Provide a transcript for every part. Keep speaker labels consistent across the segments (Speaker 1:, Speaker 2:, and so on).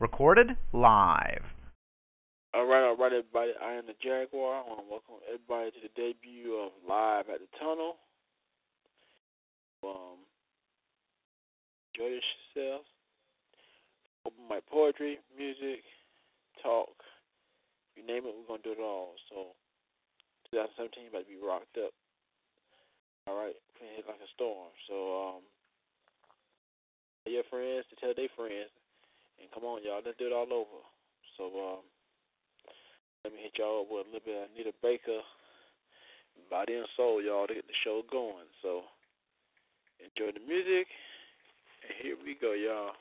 Speaker 1: Recorded live.
Speaker 2: All right, all right, everybody. I am the Jaguar. I want to welcome everybody to the debut of Live at the Tunnel. Um, enjoy yourselves. Open my poetry, music, talk, you name it, we're gonna do it all. So 2017 about to be rocked up. All right, hit like a storm. So um, tell your friends to tell their friends, and come on, y'all, let's do it all over. So um, let me hit y'all up with a little bit of Anita Baker, Body and Soul, y'all, to get the show going. So enjoy the music. And here we go, y'all.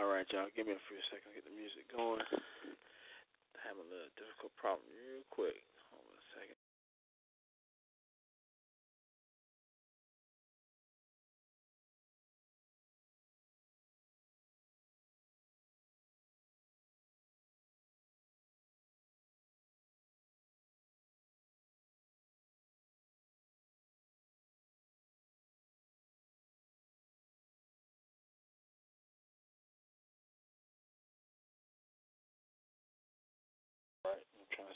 Speaker 2: All right, y'all. Give me a few seconds to get the music going. Having a little difficult problem real quick.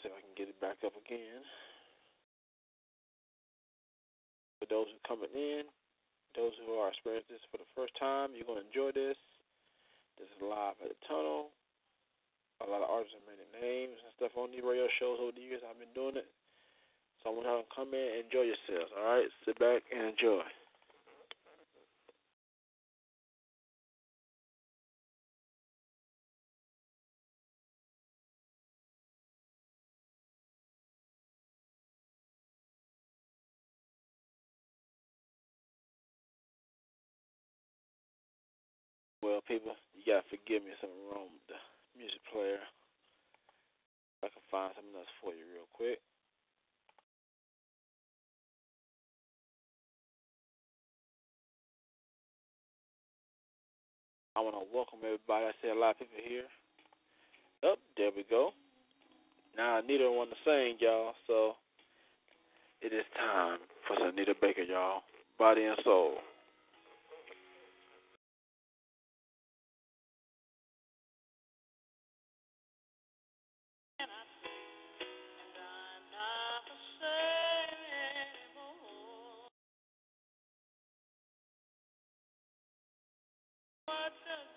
Speaker 2: See if I can get it back up again. For those who are coming in, those who are experiencing this for the first time, you're going to enjoy this. This is live at the tunnel. A lot of artists have made names and stuff on these radio shows over the years. I've been doing it. So I want to come in and enjoy yourselves. All right, sit back and enjoy. People, you gotta forgive me. Something wrong with the music player. I can find something else for you real quick. I want to welcome everybody. I see a lot of people here. Up, oh, there we go. Now Anita want to sing, y'all. So it is time for Anita Baker, y'all. Body and soul. What does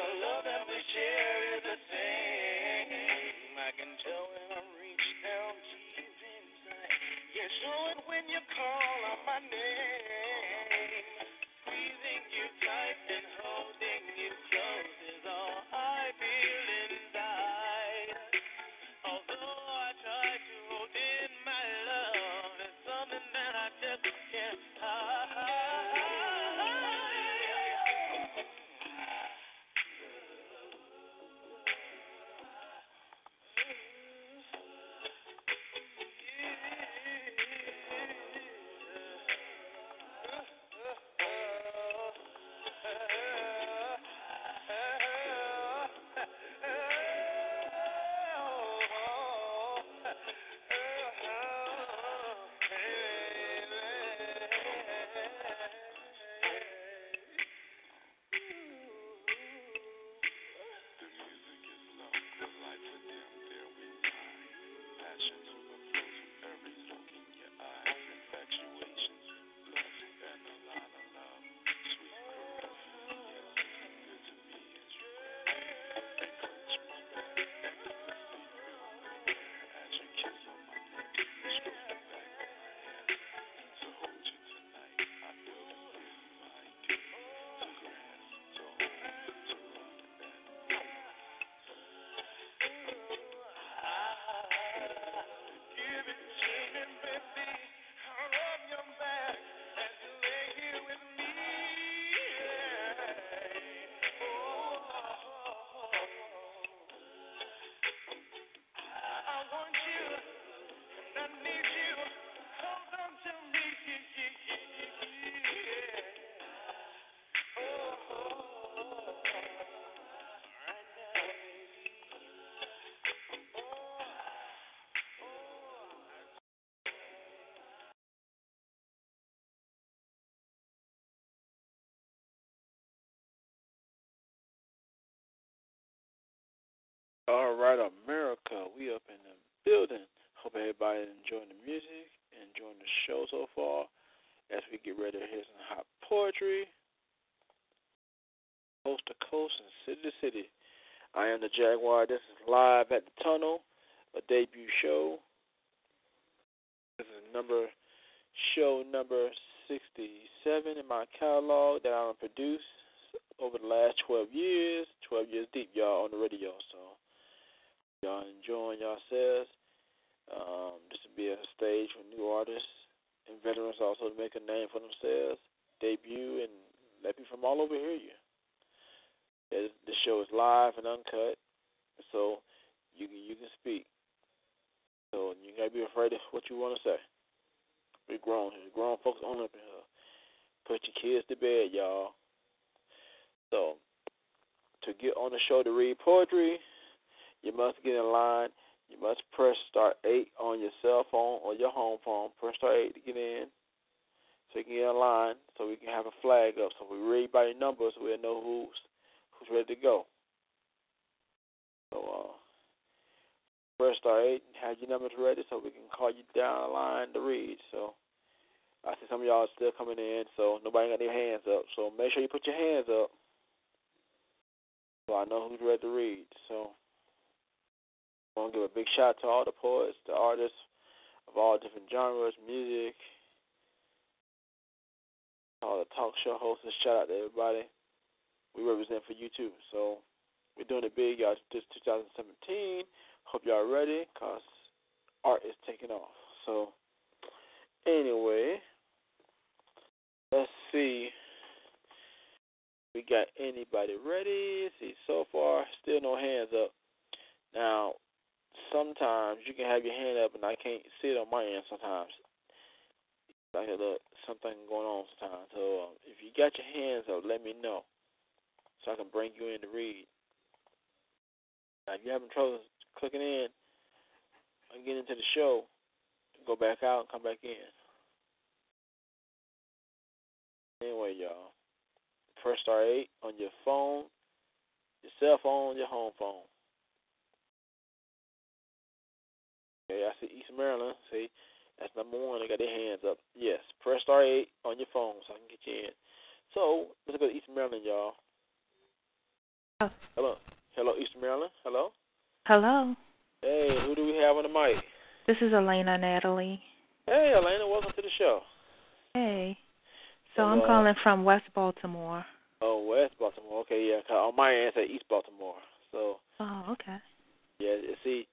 Speaker 2: All Jaguar. This is live at the Tunnel, a debut show. This is number show number 67 in my catalog that I've produced over the last 12 years, 12 years deep, y'all, on the radio. So y'all enjoying yourselves. Um, this will be a stage for new artists and veterans also to make a name for themselves, debut, and let people from all over hear you. The show is live and uncut, so you can you can speak. So you gotta be afraid of what you want to say. We're grown here. Grown folks on up in here. Put your kids to bed, y'all. So to get on the show to read poetry, you must get in line. You must press star eight on your cell phone or your home phone. Press star eight to get in, so you can get in line, so we can have a flag up. So we read by your numbers, we'll know who's who's ready to go. So uh, press star eight and have your numbers ready, so we can call you down the line to read. So I see some of y'all still coming in, so nobody got their hands up. So make sure you put your hands up, so I know who's ready to read. So. I want to give a big shout out to all the poets, the artists of all different genres, music, all the talk show hosts. Shout out to everybody. We represent for you too. So we're doing it big, y'all. This 2017. Hope y'all ready, cause art is taking off. So anyway, let's see. We got anybody ready? See, so far still no hands up. Now sometimes you can have your hand up and I can't see it on my end sometimes. Like look, something going on sometimes. So um, if you got your hands up, let me know so I can bring you in to read. Now, if you're having trouble clicking in and getting into the show, go back out and come back in. Anyway, y'all, press star eight on your phone, your cell phone, your home phone. Okay, I see East Maryland. See, that's number one. They got their hands up. Yes, press star eight on your phone so I can get you in. So let's go to East Maryland, y'all. Oh. Hello. Hello, Eastern Maryland. Hello.
Speaker 3: Hello.
Speaker 2: Hey, who do we have on the mic?
Speaker 3: This is Elena Natalie.
Speaker 2: Hey, Elena, welcome to the show.
Speaker 3: Hey. So
Speaker 2: Hello.
Speaker 3: I'm calling from West Baltimore.
Speaker 2: Oh, West Baltimore. Okay, yeah. on my end, it said East Baltimore. So,
Speaker 3: Oh, okay.
Speaker 2: yeah, you see,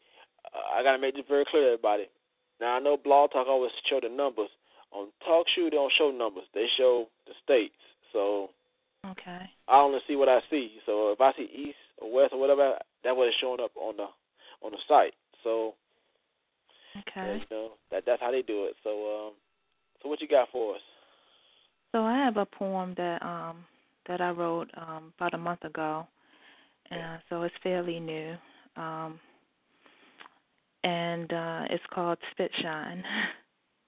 Speaker 2: I got to make this very clear to everybody. Now, I know Blog Talk always show the numbers. On TalkShoe, they don't show numbers. They show the states. So,
Speaker 3: Okay.
Speaker 2: I only see what I see. So, if I see East or West or whatever, that's what is showing up on the on the site. So,
Speaker 3: Okay.
Speaker 2: you know, that that's how they do it. So, um, so what you got for us?
Speaker 3: So I have a poem that um that I wrote um about a month ago. And so it's fairly new. Um and uh it's called Spitshine.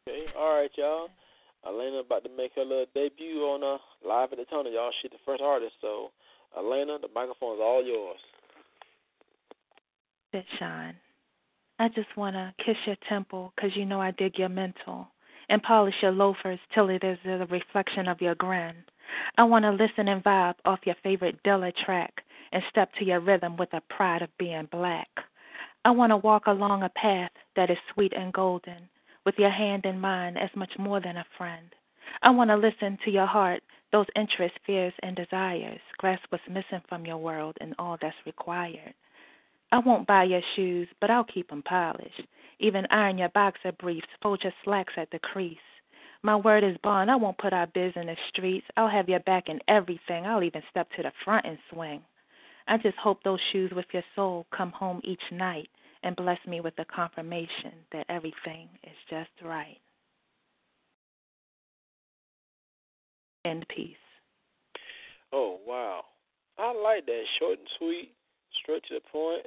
Speaker 2: Okay, all right, y'all. Elena about to make her little debut on uh live at the tunnel, y'all. She's the first artist, so Elena, the microphone is all yours.
Speaker 3: Spitshine. I just want to kiss your temple 'cause you know I dig your mental and polish your loafers till it is a reflection of your grin. I want to listen and vibe off your favorite Dilla track and step to your rhythm with the pride of being black. I want to walk along a path that is sweet and golden with your hand in mine as much more than a friend. I want to listen to your heart, those interests, fears, and desires, grasp what's missing from your world and all that's required. I won't buy your shoes, but I'll keep 'em polished. Even iron your boxer briefs, fold your slacks at the crease. My word is bond. I won't put our biz in the streets. I'll have your back in everything. I'll even step to the front and swing. I just hope those shoes with your soul come home each night and bless me with the confirmation that everything is just right. End peace.
Speaker 2: Oh wow, I like that short and sweet, straight to the point,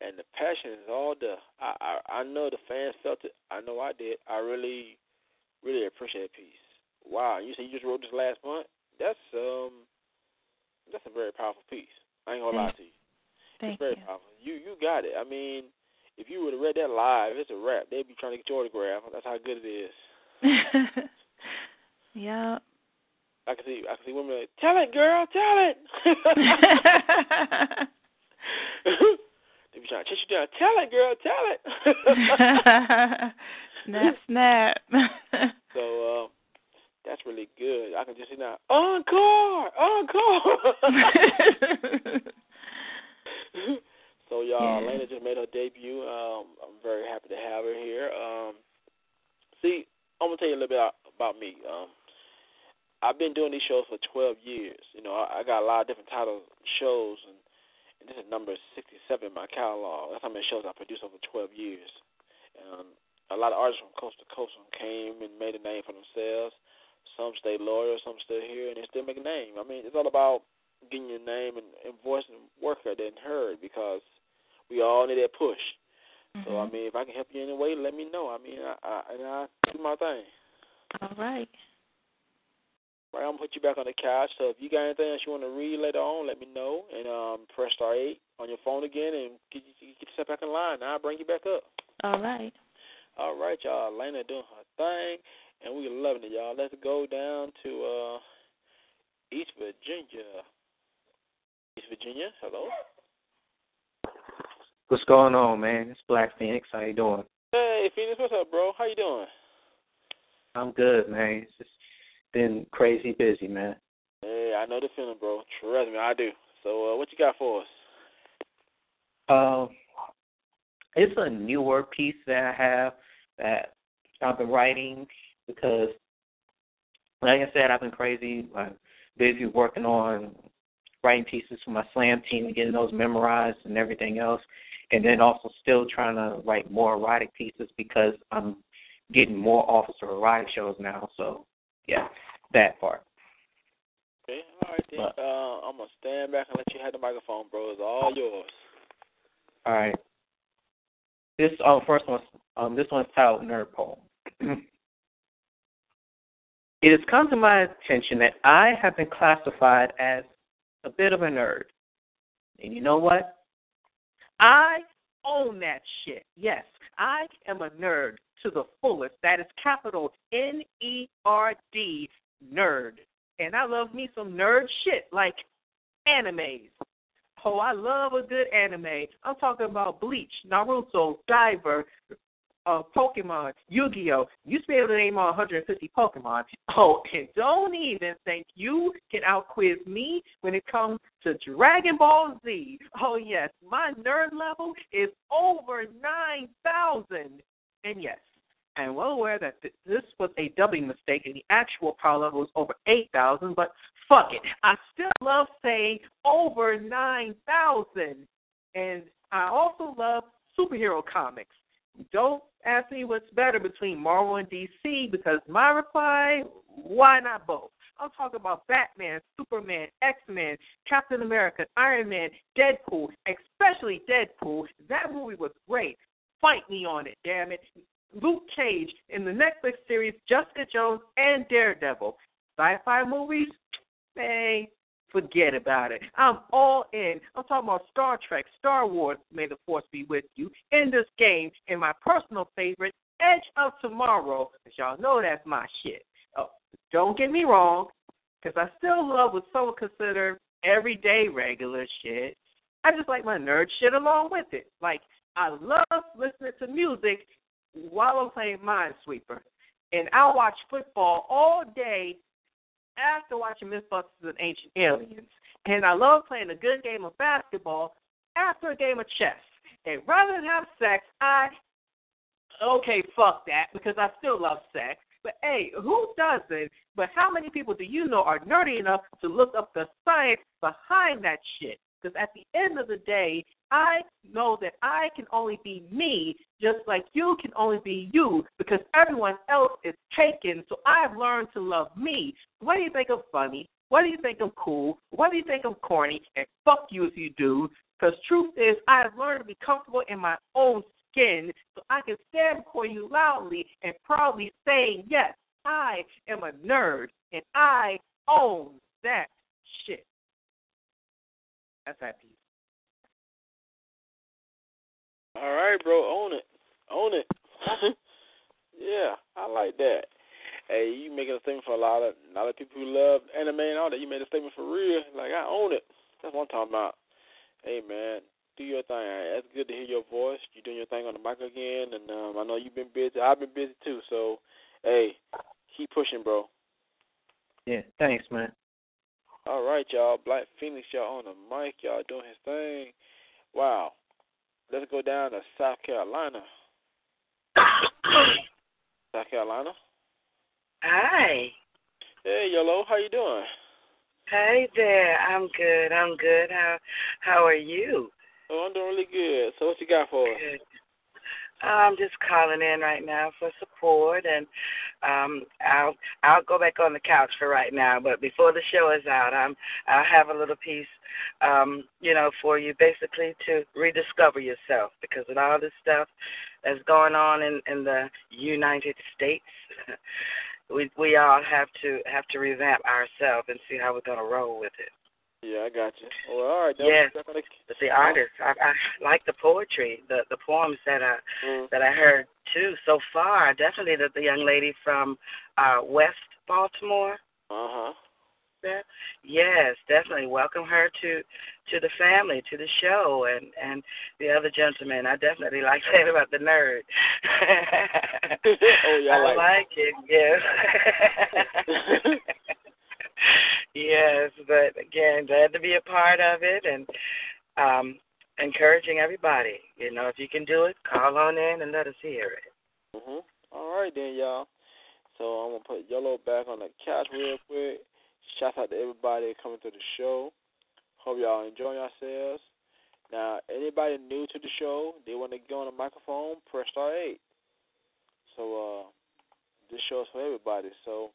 Speaker 2: and the passion is all there. I I, I know the fans felt it. I know I did. I really, really appreciate that piece. Wow, you said you just wrote this last month. That's um, that's a very powerful piece. I ain't gonna lie to you.
Speaker 3: Thank
Speaker 2: it's very
Speaker 3: you.
Speaker 2: powerful. You you got it. I mean, if you would have read that live, it's a wrap. They'd be trying to get your autograph. That's how good it is.
Speaker 3: yeah.
Speaker 2: I can see I can see women like, tell it, girl, tell it. they be trying to chase you down. Tell it, girl, tell it.
Speaker 3: snap, snap.
Speaker 2: so um, that's really good. I can just see now. Encore, encore. so y'all,
Speaker 3: Yeah.
Speaker 2: Elena just made her debut. Um, I'm very happy to have her here. Um, see, I'm gonna tell you a little bit about, about me. Um, I've been doing these shows for 12 years. You know, I, I got a lot of different title shows, and, and this is number 67 in my catalog. That's how many shows I produced over 12 years. Um, a lot of artists from coast to coast came and made a name for themselves. Some stayed loyal, some still here, and they still make a name. I mean, it's all about getting your name and, and voice and work out there and heard because we all need that push. So I
Speaker 3: Mhm.
Speaker 2: mean, if I can help you in any way, let me know. I mean, I, I and I do my thing.
Speaker 3: All right.
Speaker 2: Right, I'm gonna put you back on the couch. So if you got anything else you want to read later on, let me know. And um, press star eight on your phone again, and get you get yourself back in line. Now I'll bring you back up.
Speaker 3: All right.
Speaker 2: All right, y'all. Elena doing her thing, and we're loving it, y'all. Let's go down to uh, East Virginia. East Virginia, hello.
Speaker 4: What's going on, man? It's Black Phoenix. How you doing?
Speaker 2: Hey, Phoenix, what's up, bro? How you doing?
Speaker 4: I'm good, man. It's just been crazy busy, man.
Speaker 2: Hey, I know the feeling, bro. Trust me, I do. So, uh, what you got for us?
Speaker 4: Um, it's a newer piece that I have that I've been writing because, like I said, I've been crazy, like busy working on writing pieces for my slam team and getting those memorized and everything else, and then also still trying to write more erotic pieces because I'm getting more officer erotic shows now. So, yeah, that part.
Speaker 2: Okay, all right then. Uh, I'm gonna stand back and let you have the microphone, bro. It's all yours.
Speaker 4: All right. This um first one um this one's titled Nerd Poem. it has come to my attention that I have been classified as a bit of a nerd. And you know what? I own that shit. Yes, I am a nerd to the fullest. That is capital N E R D nerd. And I love me some nerd shit like animes, Oh, I love a good anime. I'm talking about Bleach, Naruto, Diver, uh, Pokemon, Yu-Gi-Oh. You should be able to name all 150 Pokemon. Oh, and don't even think you can outquiz me when it comes to Dragon Ball Z. Oh yes, my nerd level is over 9,000. And yes, I'm well aware that th- this was a dubbing mistake and the actual power level is over 8,000, but fuck it. I still love saying over 9,000. And I also love superhero comics. Don't ask me what's better between Marvel and DC because my reply, why not both? I'm talking about Batman, Superman, X Men, Captain America, Iron Man, Deadpool, especially Deadpool. That movie was great. Fight me on it, damn it. Luke Cage in the Netflix series Jessica Jones and Daredevil. Sci-fi movies, man, forget about it. I'm all in. I'm talking about Star Trek, Star Wars, May the Force be with you, in this game, and my personal favorite, Edge of Tomorrow. As y'all know, that's my shit. Oh, don't get me wrong, because I still love what some would consider everyday regular shit. I just like my nerd shit along with it. Like, I love listening to music while I'm playing Minesweeper. And I'll watch football all day after watching Mythbusters and Ancient Aliens. And I love playing a good game of basketball after a game of chess. And rather than have sex, I okay, fuck that, because I still love sex. But hey, who doesn't? But how many people do you know are nerdy enough to look up the science behind that shit? Because at the end of the day, I know that I can only be me, just like you can only be you, because everyone else is taken. So I've learned to love me. What do you think I'm funny? What do you think I'm cool? What do you think I'm corny? And fuck you if you do. Because truth is, I've learned to be comfortable in my own skin, so I can stand before you loudly and proudly saying, yes, I am a nerd, and I own that shit. That's that piece.
Speaker 2: All right, bro, own it, own it. yeah, I like that. Hey, you making a statement for a lot of a lot of people who love anime and all that. You made a statement for real. Like I own it. That's what I'm talking about. Hey man, do your thing. It's good to hear your voice. You're doing your thing on the mic again, and um, I know you've been busy. I've been busy too. So, hey, keep pushing, bro.
Speaker 4: Yeah, thanks, man.
Speaker 2: All right, y'all. Black Phoenix, y'all on the mic. Y'all doing his thing. Wow. Let's go down to South Carolina. South Carolina.
Speaker 5: Hi.
Speaker 2: Hey, Yolo. How you doing?
Speaker 5: Hey there. I'm good. I'm good. How How are you?
Speaker 2: Oh, I'm doing really good. So, what you got for us?
Speaker 5: Good. I'm just calling in right now for support, and um, I'll I'll go back on the couch for right now. But before the show is out, I'm I'll have a little piece, um, you know, for you basically to rediscover yourself because with all this stuff that's going on in in the United States, we we all have to have to revamp ourselves and see how we're gonna roll with it.
Speaker 2: Yeah, I got you. Well, all right.
Speaker 5: Yes, but the artists, I, I like the poetry, the the poems that I
Speaker 2: Mm.
Speaker 5: that I heard too so far. Definitely the, the young lady from uh West Baltimore.
Speaker 2: Uh huh.
Speaker 5: There. Yes, definitely welcome her to to the family, to the show, and and the other gentleman. I definitely like that about the nerd.
Speaker 2: Oh, yeah, I like
Speaker 5: like it. Yes. Yes, but again, glad to be a part of it and um encouraging everybody. You know, if you can do it, call on in and let us hear it.
Speaker 2: Mhm. All right then, y'all. So I'm gonna put Yellow back on the couch real quick. Shout out to everybody coming to the show. Hope y'all enjoying yourselves. Now, anybody new to the show, they want to go on the microphone, press star eight. So uh, this show is for everybody. So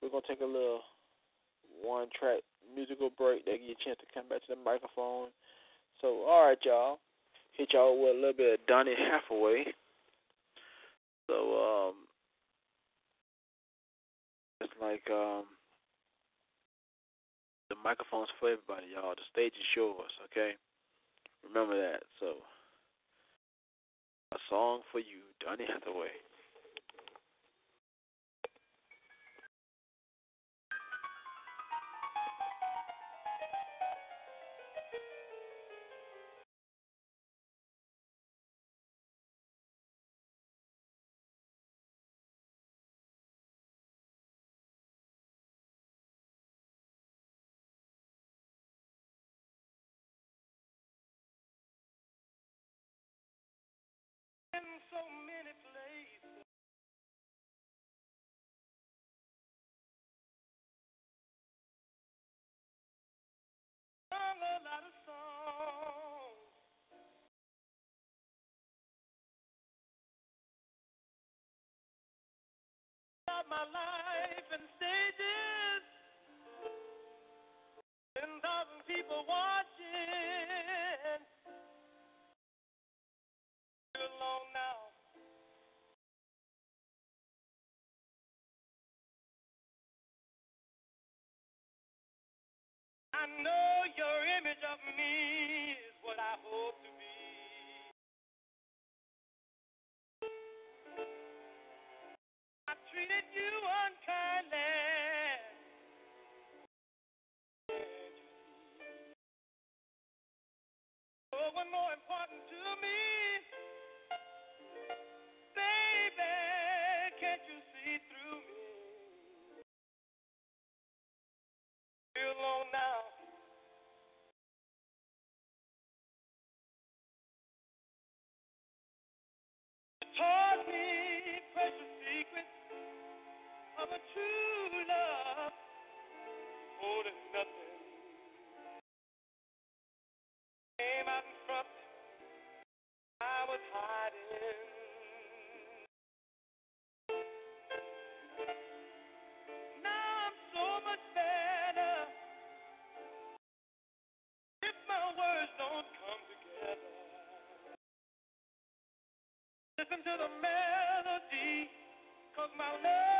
Speaker 2: we're gonna take a little one track musical break. That give you a chance to come back to the microphone. So all right, y'all. Hit y'all with a little bit of Donny Hathaway. So um, it's like um, the microphone's for everybody, y'all. The stage is yours, okay? Remember that. So a song for you, Donny Hathaway.
Speaker 6: been so many places. Sung a lot of songs. My life in stages. People want. alone now. I know your image of me is what I hope to be. listen to the melody, cause my love.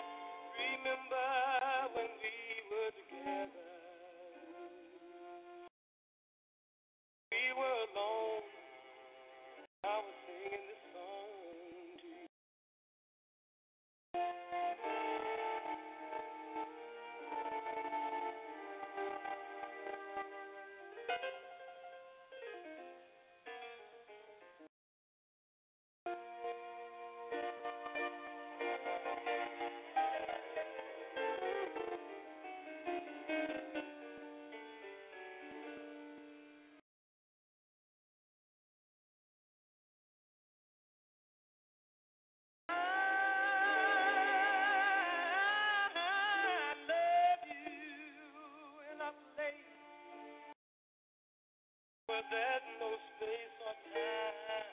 Speaker 6: But there's no space or time.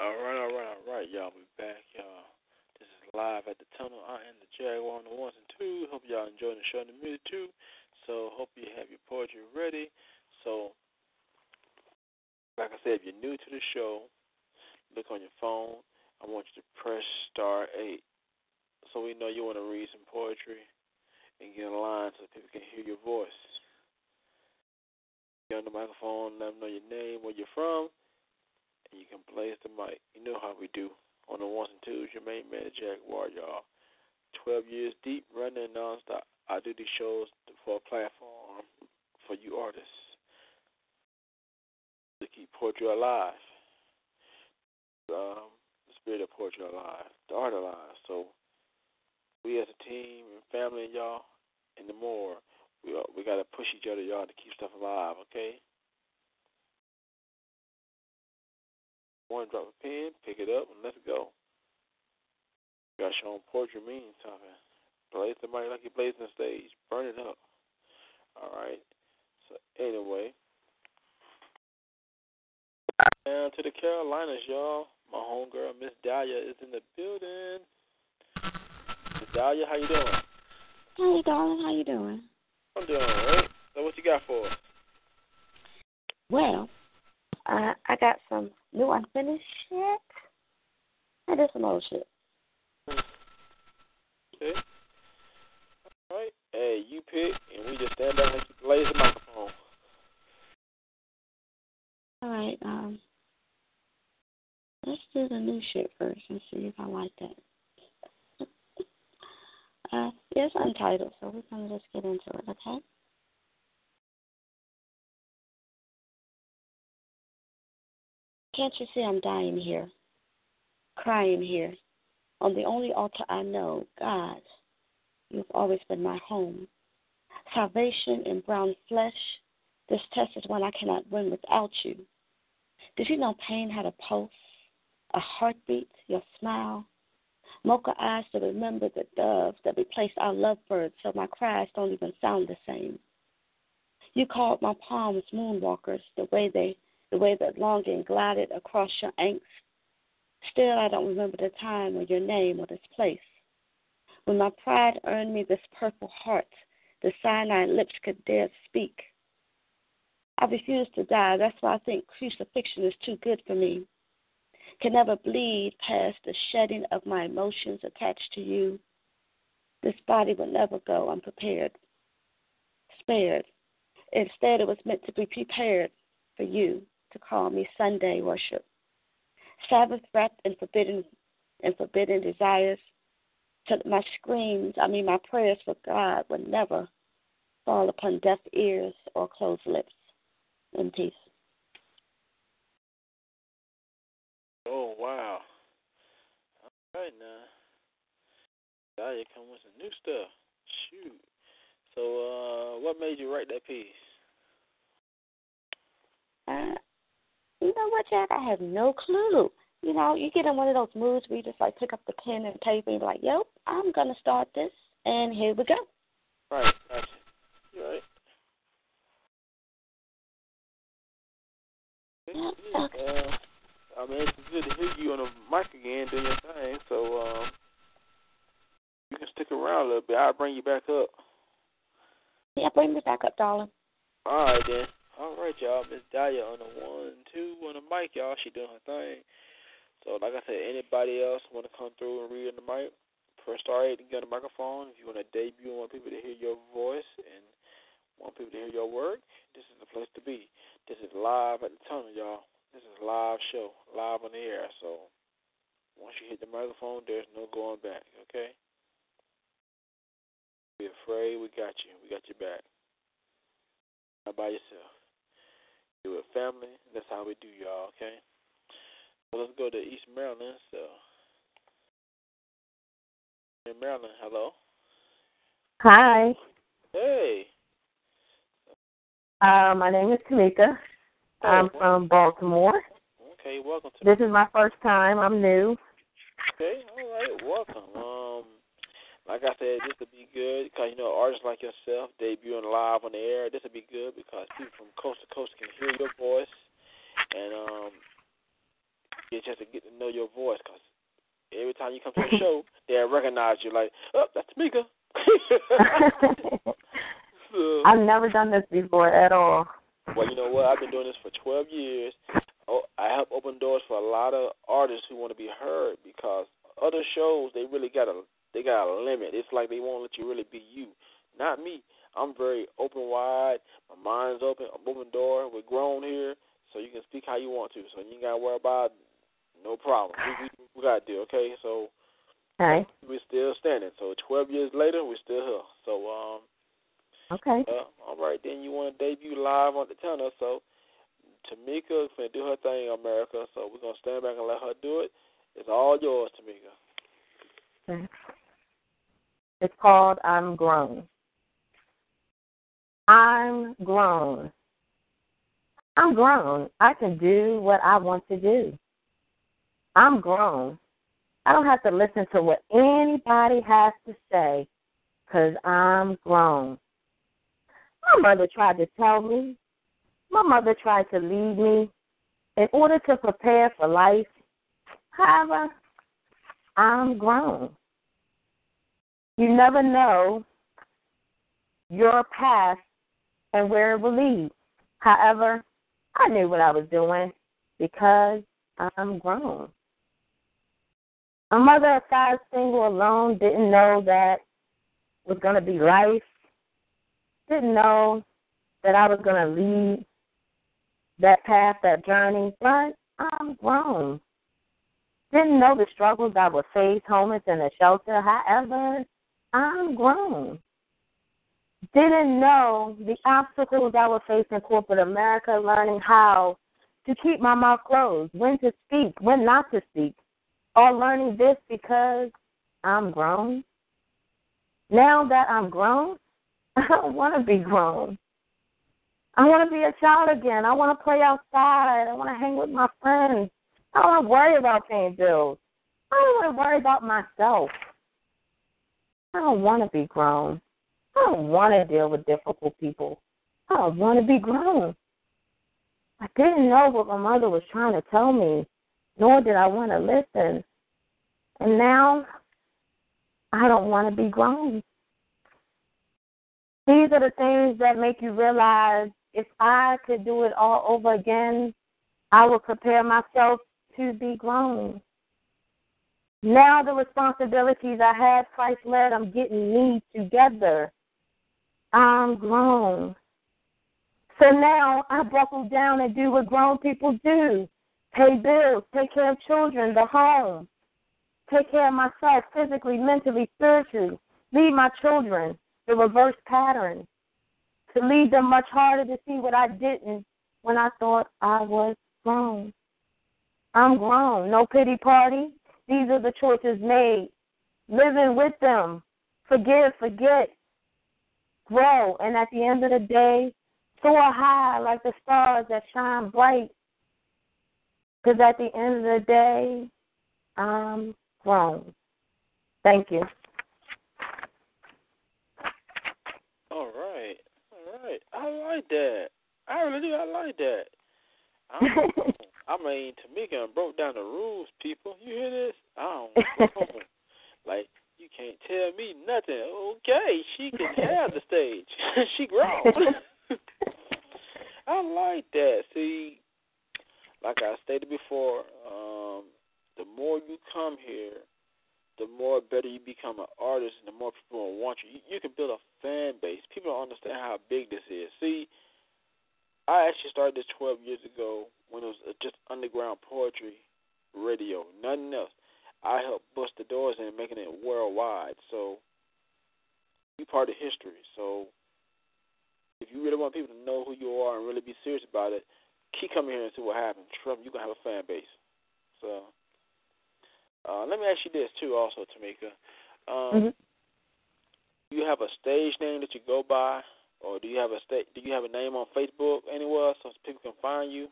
Speaker 2: All right, all right, all right, y'all. We back, y'all. This is live at the tunnel. I am the Jaguar on the ones and two. Hope y'all enjoying the show the music too. So hope you have your poetry ready. So, like I said, if you're new to the show, look on your phone. I want you to press star eight, so we know you want to read some poetry and get in line so people can hear your voice. Get on the microphone, let them know your name, where you're from, and you can blaze the mic. You know how we do on the ones and twos. Your main man, Jaguar, y'all. 12 years deep, running nonstop. I do these shows for a platform for you artists to keep poetry alive. Um, the spirit of poetry alive, the art alive. So we as a team and family and y'all, and the more, we we got to push each other, y'all, to keep stuff alive. Okay. One, drop a pen, pick it up, and let's go. You got your own poetry means something. Blaze the mic like you're blazing the stage. Burn it up. All right. So anyway, down to the Carolinas, y'all. My homegirl, Miss Dahlia, is in the building. Miss Dahlia, how you doing?
Speaker 7: Hey, darling, how you doing?
Speaker 2: I'm doing all right. So what you got for us?
Speaker 7: Well, uh, I got some new unfinished shit. I did some old shit.
Speaker 2: Okay. All right. Hey, you pick, and we just stand back and blaze the microphone.
Speaker 7: All right, um, let's do the new shit first and see if I like that. uh, it's untitled, so we're gonna just get into it, okay? Can't you see I'm dying here, crying here, on the only altar I know, God, you've always been my home. Salvation in brown flesh, this test is one I cannot win without you. Did you know pain had a pulse, a heartbeat, your smile? Mocha eyes to remember the doves that replaced our lovebirds so my cries don't even sound the same. You called my palms moonwalkers the way they the way that longing glided across your angst. Still I don't remember the time or your name or this place. When my pride earned me this purple heart, the cyanide lips could dare speak. I refuse to die. That's why I think crucifixion is too good for me. Can never bleed past the shedding of my emotions attached to you. This body will never go unprepared, spared. Instead, it was meant to be prepared for you to call me Sunday worship. Sabbath wrapped in forbidden and forbidden desires, so that my screams, I mean my prayers for God, would never fall upon deaf ears or closed lips. In peace.
Speaker 2: Oh wow! All right now, you come with some new stuff. Shoot. So, uh, what made you write that piece?
Speaker 7: Uh, you know what, Jack? I have no clue. You know, you get in one of those moods where you just like pick up the pen and paper and be like, "Yep, I'm gonna start this," and here we go.
Speaker 2: Right. Right.
Speaker 7: Yep,
Speaker 2: Yeah,
Speaker 7: okay.
Speaker 2: uh, I mean, it's good to hear you on the mic again doing your thing. So, um, you can stick around a little bit. I'll bring you back up.
Speaker 7: Yeah, bring me back up, darling.
Speaker 2: All right then. All right, y'all. Miss Dahlia on the one, two on the mic, y'all. She doing her thing. So, like I said, anybody else want to come through and read on the mic, press star eight and get on the microphone. If you want to debut and want people to hear your voice and want people to hear your work, this is the place to be. This is live at the tunnel, y'all. This is live show, live on the air. So, once you hit the microphone, there's no going back. Okay. Be afraid. We got you. We got your back. Not by yourself. You with family. That's how we do, y'all. Okay. So let's go to East Maryland. So, in Maryland, hello.
Speaker 8: Hi,
Speaker 2: Hey.
Speaker 8: uh, my name is Tamika. I'm
Speaker 2: Oh,
Speaker 8: from Baltimore.
Speaker 2: Okay, welcome to.
Speaker 8: This is my first time. I'm new.
Speaker 2: Okay, all right, welcome. Um, like I said, this would be good because you know artists like yourself debuting live on the air. This would be good because people from coast to coast can hear your voice and um get a chance to get to know your voice because every time you come to the show, they'll recognize you. Like, oh, that's Tamika. so,
Speaker 8: I've never done this before at all.
Speaker 2: well, you know what? I've been doing this for 12 years. Oh, I help open doors for a lot of artists who want to be heard because other shows they really got a they got a limit. It's like they won't let you really be you. Not me. I'm very open wide. My mind's open. I'm open door. We're grown here, so you can speak how you want to. So you ain't gotta worry about no problem. We, we, we got to do okay. So
Speaker 8: Okay.
Speaker 2: we're still standing. So 12 years later, we're still here. So um,
Speaker 8: Okay.
Speaker 2: uh, all right, then you want to debut live on the tenor. So Tamika is going to do her thing, America. So we're going to stand back and let her do it. It's all yours, Tamika.
Speaker 8: Okay. It's called I'm Grown. I'm grown. I'm grown. I can do what I want to do. I'm grown. I don't have to listen to what anybody has to say because I'm grown. My mother tried to tell me, my mother tried to lead me in order to prepare for life. However, I'm grown. You never know your path and where it will lead. However, I knew what I was doing because I'm grown. A mother of five, single, alone, didn't know that was going to be life. Didn't know that I was going to lead that path, that journey, but I'm grown. Didn't know the struggles I would face, homeless in a shelter. However, I'm grown. Didn't know the obstacles I would face in corporate America, learning how to keep my mouth closed, when to speak, when not to speak, or learning this because I'm grown. Now that I'm grown, I don't want to be grown. I want to be a child again. I want to play outside. I want to hang with my friends. I don't want to worry about paying bills. I don't want to worry about myself. I don't want to be grown. I don't want to deal with difficult people. I don't want to be grown. I didn't know what my mother was trying to tell me, nor did I want to listen. And now I don't want to be grown. These are the things that make you realize if I could do it all over again, I would prepare myself to be grown. Now the responsibilities I had Christ led, I'm getting me together. I'm grown. So now I buckle down and do what grown people do. Pay bills, take care of children, the home. Take care of myself physically, mentally, spiritually. Lead my children the reverse pattern. To lead them much harder to see what I didn't when I thought I was grown. I'm grown. No pity party. These are the choices made. Living with them. Forgive, forget. Grow. And at the end of the day, soar high like the stars that shine bright. Because at the end of the day, I'm grown. Thank you.
Speaker 2: All right. All right. I like that. I really do. I like that. I'm, I mean, Tamika broke down the rules, people. You hear this? I don't know. like, you can't tell me nothing. Okay, she can have the stage. she grown. I like that. See, like I stated before, um, the more you come here, the more better you become an artist, and the more people will want you. You, you can build a fan base. People don't understand how big this is. See, I actually started this 12 years ago when it was uh, just underground poetry radio, nothing else. I helped bust the doors and making it worldwide. So you part of history. So if you really want people to know who you are and really be serious about it, keep coming here and see what happens. Trump, you're gonna have a fan base. So uh, let me ask you this too, also, Tamika. Um,
Speaker 8: mm-hmm.
Speaker 2: Do you have a stage name that you go by, or do you have a sta- Do you have a name on Facebook anywhere so people can find you?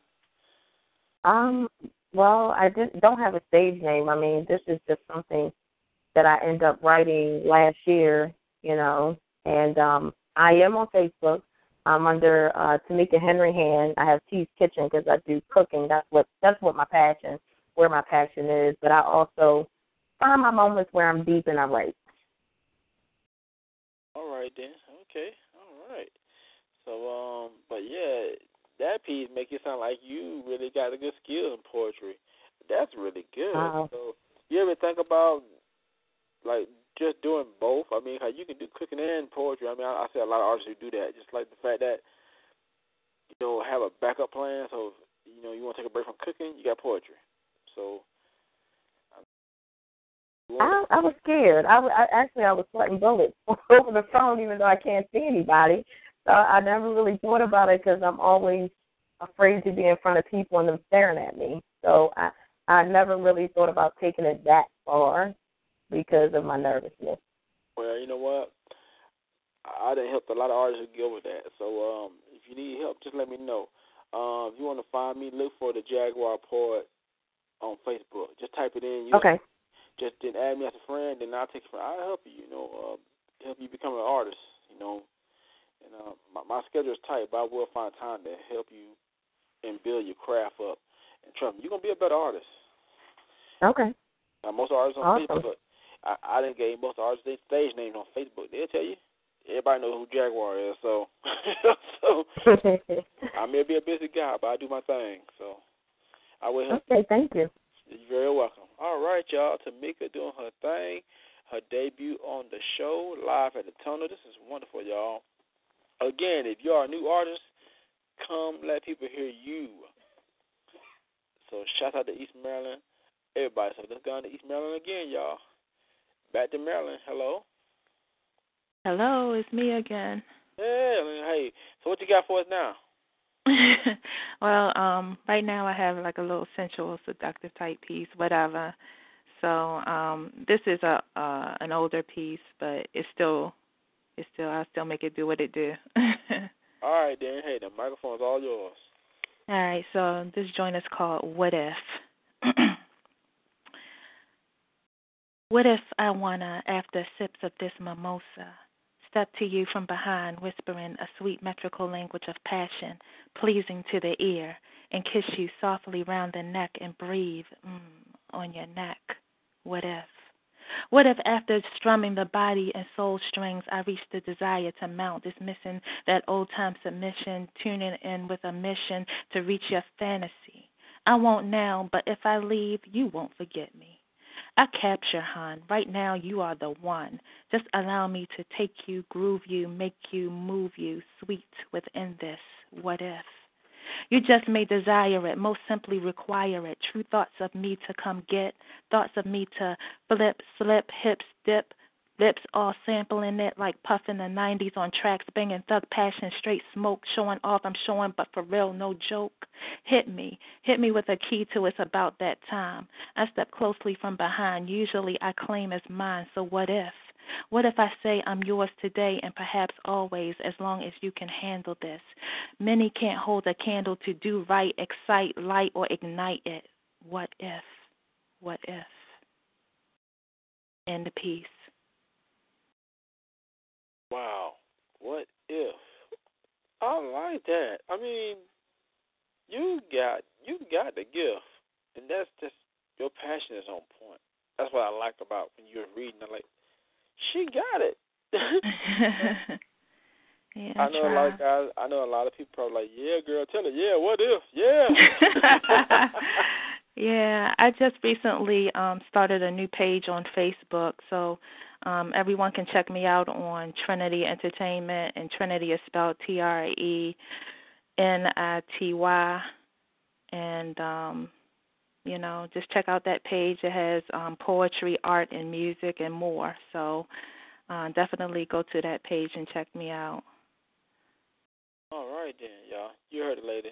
Speaker 8: Um. Well, I don't have a stage name. I mean, this is just something that I end up writing last year. You know, and um, I am on Facebook. I'm under uh, Tamika Henry Hand. I have T's Kitchen because I do cooking. That's what that's what my passion where my passion is, but I also find my moments where I'm deep and I write.
Speaker 2: All right then. Okay. All right. So um, but yeah, that piece make it sound like you really got a good skill in poetry. That's really good.
Speaker 8: Wow.
Speaker 2: So you ever think about like just doing both? I mean, how you can do cooking and poetry. I mean, I, I see a lot of artists who do that. Just like the fact that you know have a backup plan. So you know you want to take a break from cooking, you got poetry. So
Speaker 8: I, I was scared. I, I actually I was sweating bullets over the phone, even though I can't see anybody. So I never really thought about it because I'm always afraid to be in front of people and them staring at me. So I I never really thought about taking it that far because of my nervousness.
Speaker 2: Well, you know what? I done helped a lot of artists who deal with that. So um, if you need help, just let me know. Um, if you want to find me, look for the Jaguar Poet on Facebook. Just type it in. You
Speaker 8: Okay.
Speaker 2: Just then add me as a friend, then I'll take it from. I'll help you. You know, uh, help you become an artist. You know, and uh, my, my schedule is tight, but I will find time to help you and build your craft up. And trust me, you're gonna be a better artist.
Speaker 8: Okay.
Speaker 2: Now, most artists on
Speaker 8: Awesome.
Speaker 2: Facebook, I, I didn't get most artists their stage names on Facebook. They'll tell you. Everybody knows who Jaguar is, so so I may be a busy guy, but I do my thing. So I will help.
Speaker 8: okay, thank you.
Speaker 2: You're very welcome. All right, y'all. Tamika doing her thing, her debut on the show live at the tunnel. This is wonderful, y'all. Again, if you are a new artist, come let people hear you. So shout out to East Maryland, everybody. So let's go on to East Maryland again, y'all. Back to Maryland. Hello.
Speaker 3: Hello, it's me again.
Speaker 2: Yeah. I mean, hey. So what you got for us now?
Speaker 3: well, um, right now I have like a little sensual, seductive type piece, whatever. So um, this is a uh, an older piece, but it's still it's still I still make it do what it do.
Speaker 2: All right, then. Hey, the microphone's all yours.
Speaker 3: All right, so this joint is called What If. what if I wanna, after sips of this mimosa, step to you from behind, whispering a sweet metrical language of passion, pleasing to the ear, and kiss you softly round the neck and breathe mm, on your neck? What if? What if after strumming the body and soul strings, I reach the desire to mount, dismissing that old time submission, tuning in with a mission to reach your fantasy? I won't now, but if I leave, you won't forget me. I capture, hon. Right now, you are the one. Just allow me to take you, groove you, make you, move you, sweet within this. What if? You just may desire it, most simply require it. True thoughts of me to come get, thoughts of me to flip, slip, hips, dip, lips all sampling it like puffing the 90s on tracks, banging thug passion, straight smoke, showing off. I'm showing, but for real, no joke. Hit me, hit me with a key to it's about that time. I step closely from behind. Usually I claim as mine, so what if? What if I say I'm yours today and perhaps always, as long as you can handle this? Many can't hold a candle to do right, excite, light, or ignite it. What if? What if? End the piece.
Speaker 2: Wow. What if? I like that. I mean, you got you got the gift, and that's just your passion is on point. That's what I like about when you're reading. I'm like, she got it.
Speaker 3: yeah,
Speaker 2: I know
Speaker 3: try.
Speaker 2: a lot of guys. I know a lot of people probably like, yeah, girl, tell her, yeah, what if, yeah.
Speaker 3: yeah, I just recently um started a new page on Facebook, so um everyone can check me out on Trenity Entertainment, and Trenity is spelled T R E N I T Y, and um you know, just check out that page. It has um poetry, art, and music, and more. So uh, definitely go to that page and check me out.
Speaker 2: All right then, y'all. You heard it, lady.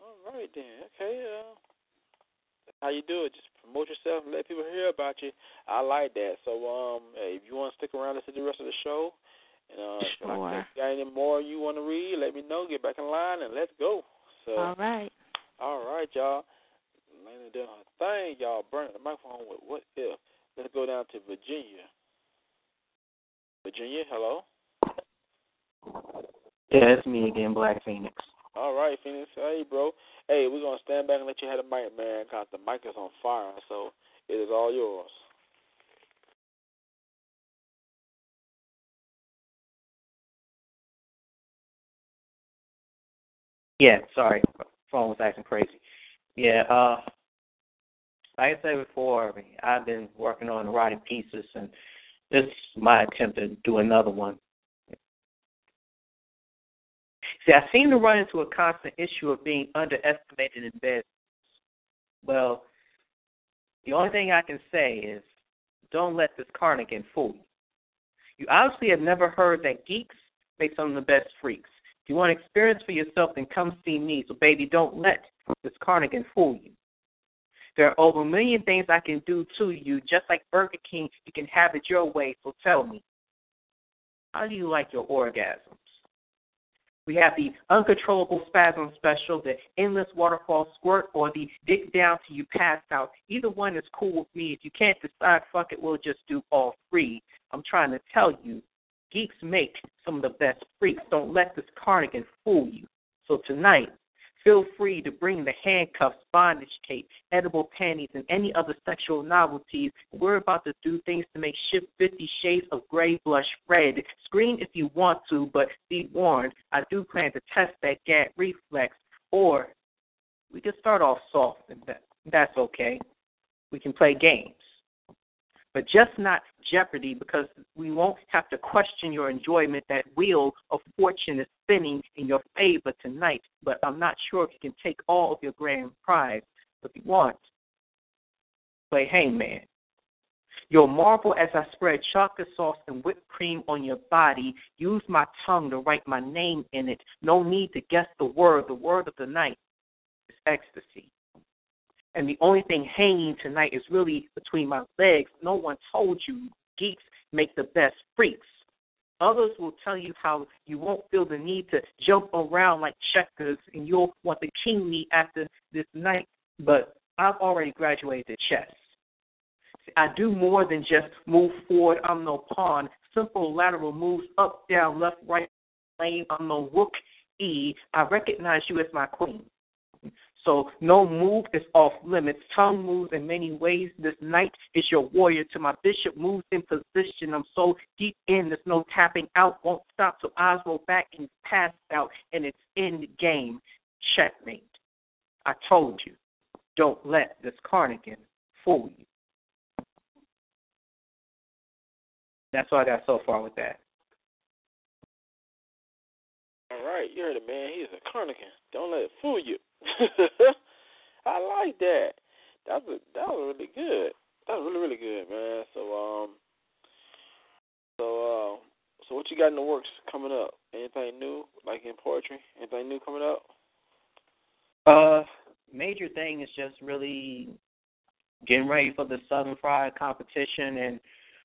Speaker 2: All right then. Okay. Uh, how you do it. Just promote yourself and let people hear about you. I like that. So, um, if you want to stick around and see the rest of the show, and uh, if
Speaker 3: Sure.
Speaker 2: like, got any more you want to read, let me know. Get back in line and let's go. So,
Speaker 3: All right.
Speaker 2: all right, y'all. Lena doing her thing, y'all. Burning the microphone with what if? Let's go down to Virginia. Virginia, hello.
Speaker 4: Yeah, it's me again, Black Phoenix.
Speaker 2: All right, Phoenix. Hey, bro. Hey, we're gonna stand back and let you have the mic, man. Cause the mic is on fire, so it is all yours.
Speaker 4: Yeah, sorry, phone was acting crazy. Yeah, uh, like I said before, I've been working on writing pieces, and this is my attempt to do another one. See, I seem to run into a constant issue of being underestimated in bed. Well, the only thing I can say is don't let this carnigan fool you. You obviously have never heard that geeks make some of the best freaks. If you want experience for yourself, then come see me. So, baby, don't let this carnigan fool you. There are over a million things I can do to you, just like Burger King. You can have it your way. So tell me, how do you like your orgasms? We have the uncontrollable spasm special, the endless waterfall squirt, or the dick down till you pass out. Either one is cool with me. If you can't decide, fuck it, we'll just do all three. I'm trying to tell you, geeks make some of the best freaks. Don't let this carnigan fool you. So tonight, feel free to bring the handcuffs, bondage tape, edible panties, and any other sexual novelties. We're about to do things to make Shift 50 Shades of Grey blush red. Scream if you want to, but be warned, I do plan to test that gag reflex. Or we can start off soft, and that, that's okay. We can play games but just not jeopardy because we won't have to question your enjoyment. That wheel of fortune is spinning in your favor tonight, but I'm not sure if you can take all of your grand prize. If you want, play hangman. You'll marvel as I spread chocolate sauce and whipped cream on your body. Use my tongue to write my name in it. No need to guess the word. The word of the night is ecstasy and the only thing hanging tonight is really between my legs. No one told you geeks make the best freaks. Others will tell you how you won't feel the need to jump around like checkers and you'll want to king me after this night, but I've already graduated to chess. I do more than just move forward. I'm no pawn. Simple lateral moves up, down, left, right, lane. I'm no rook E. I recognize you as my queen. So no move is off limits. Tongue moves in many ways. This knight is your warrior. To my bishop moves in position. I'm so deep in, there's no tapping out. Won't stop So eyes roll back and pass out, and it's end game. Checkmate. I told you, don't let this carnigan fool you. That's all I got so far with that.
Speaker 2: All right, you heard it, man. He's a carnigan. Don't let it fool you. I like that. That was that was really good. That was really really good, man. So um, so uh, so what you got in the works coming up? Anything new, like in poetry? Anything new coming up?
Speaker 4: Uh, major thing is just really getting ready for the Southern Fried competition, and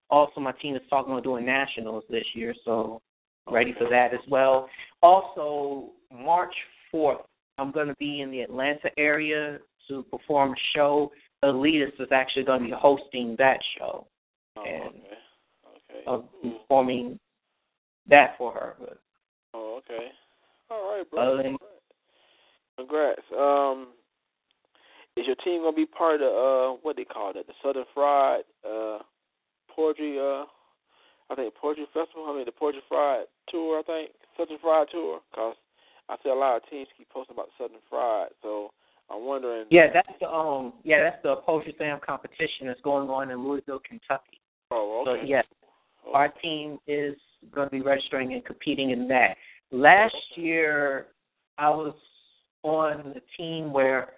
Speaker 4: also my team is talking about doing nationals this year, so ready for that as well. Also, March fourth I'm going to be in the Atlanta area to perform a show. Elitist is actually going to be hosting that show.
Speaker 2: Oh,
Speaker 4: and
Speaker 2: okay. Okay.
Speaker 4: I'm performing that for her. But
Speaker 2: oh, okay. All right, bro.
Speaker 4: Than,
Speaker 2: Congrats. Um, is your team gonna be part of uh what they call it, the Southern Fried uh poetry uh I think poetry festival. I mean the poetry fried tour. I think Southern Fried tour. Cause I see a lot of teams keep posting about Southern Fried, so I'm wondering.
Speaker 4: Yeah, that's the um yeah that's the poetry slam competition that's going on in Louisville, Kentucky.
Speaker 2: Oh, okay.
Speaker 4: So yes,
Speaker 2: okay.
Speaker 4: our team is going to be registering and competing in that. Last year, I was on the team where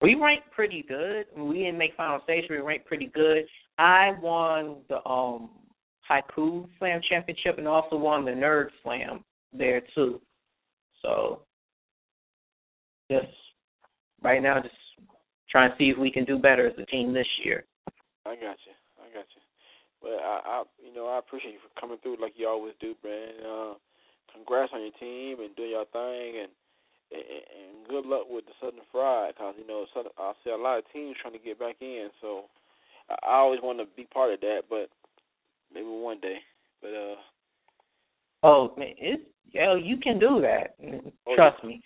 Speaker 4: we ranked pretty good. We didn't make final stage, we ranked pretty good. I won the um haiku slam championship and also won the nerd slam there too. So just right now just trying to see if we can do better as a team this year.
Speaker 2: I got you. I got you. Well, I, I you know I appreciate you for coming through like you always do, man. Uh, congrats on your team and doing your thing, and and, and good luck with the Southern Fried, cause you know Southern, I see a lot of teams trying to get back in, so I, I always want to be part of that, but maybe one day. But uh,
Speaker 4: Oh man, it's yeah, you can do that.
Speaker 2: Oh,
Speaker 4: Trust
Speaker 2: yeah.
Speaker 4: me.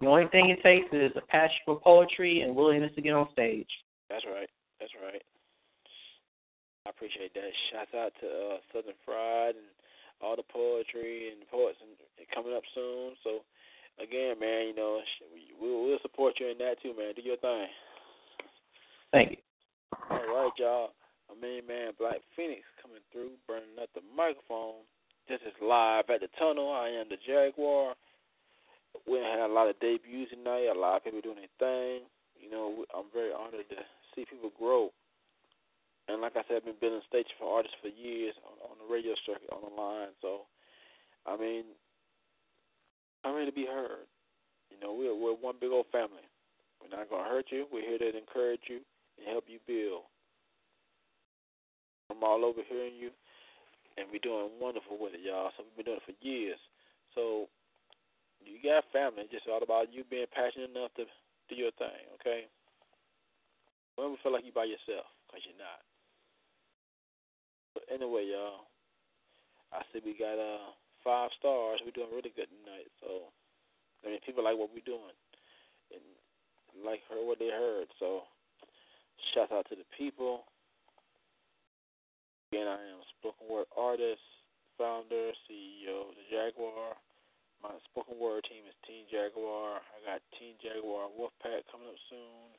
Speaker 4: The only thing it takes is a passion for poetry and willingness to get on stage.
Speaker 2: That's right. That's right. I appreciate that. Shouts out to uh, Southern Fried and all the poetry and poets and coming up soon. So again, man, you know, we we'll, we'll support you in that too, man. Do your thing.
Speaker 4: Thank you.
Speaker 2: All right, y'all. I mean, man, Black Phoenix coming through, burning up the microphone. This is live at the tunnel. I am the Jaguar. We had a lot of debuts tonight. A lot of people doing their thing. You know, I'm very honored to see people grow. And like I said, I've been building stages for artists for years on, on the radio circuit, on the line. So, I mean, I'm ready to be heard. You know, we're we're one big old family. We're not gonna hurt you. We're here to encourage you and help you build. I'm all over hearing you, and we're doing wonderful with it, y'all. So we've been doing it for years. So you got family. It's just all about you being passionate enough to do your thing, okay? Don't ever feel like you're by yourself, because you're not. But anyway, y'all, I see we got uh five stars. We're doing really good tonight. So, I mean, people like what we're doing and like heard what they heard. So, shout out to the people. Again, I am a spoken word artist, founder, CEO of the Jaguar. My spoken word team is Team Jaguar. I got Team Jaguar Wolfpack coming up soon.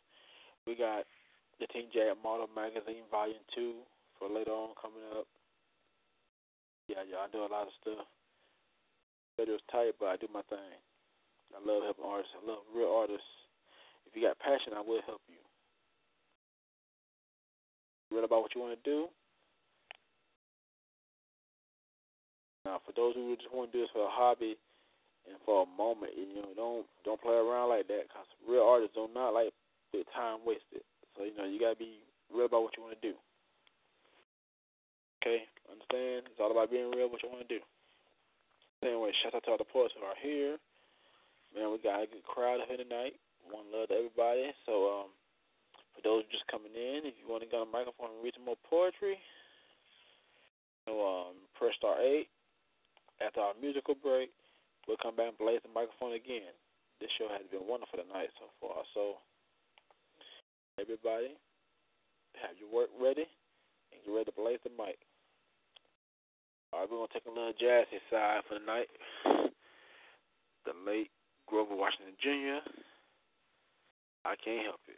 Speaker 2: We got the Team Jag Model Magazine Volume 2 for later on coming up. Yeah, yeah, I do a lot of stuff. Schedule's tight, but I do my thing. I love helping artists. I love real artists. If you got passion, I will help you. Real about what you want to do. Now, for those who just want to do this for a hobby and for a moment, you know, don't don't play around like that. Cause real artists do not like their time wasted. So you know, you gotta be real about what you want to do. Okay, understand? It's all about being real what you want to do. Anyway, shout out to all the poets who are here. Man, we got a good crowd here tonight. One love to everybody. So, um, for those just coming in, if you want to get on the microphone and read some more poetry, you know, um, press star eight. After our musical break, we'll come back and blaze the microphone again. This show has been wonderful tonight so far. So, everybody, have your work ready and get ready to blaze the mic. All right, we're gonna take a little jazzy side for the night. The late Grover Washington Jr. I can't help it.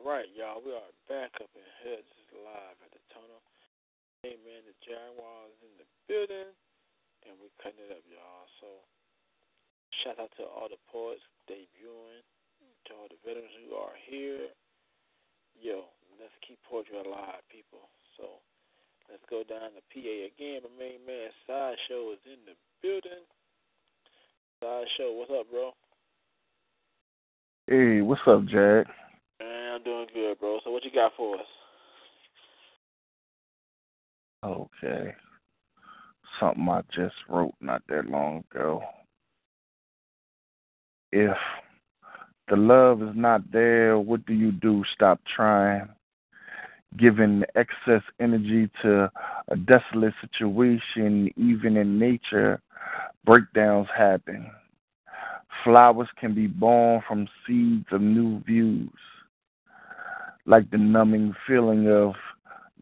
Speaker 6: All right,
Speaker 2: y'all. We are back up in here. just live at the tunnel. Hey, man, the Jaguars in the building. And we cutting it up, y'all. So, shout out to all the poets debuting, to all the veterans who are here. Yo, let's keep poetry alive, people. So, let's go down to PA again. My main man, Sideshow, is in the building. Sideshow, what's up, bro?
Speaker 9: Hey, what's up, Jazz? Giving excess energy to a desolate situation, even in nature, breakdowns happen. Flowers can be born from seeds of new views, like the numbing feeling of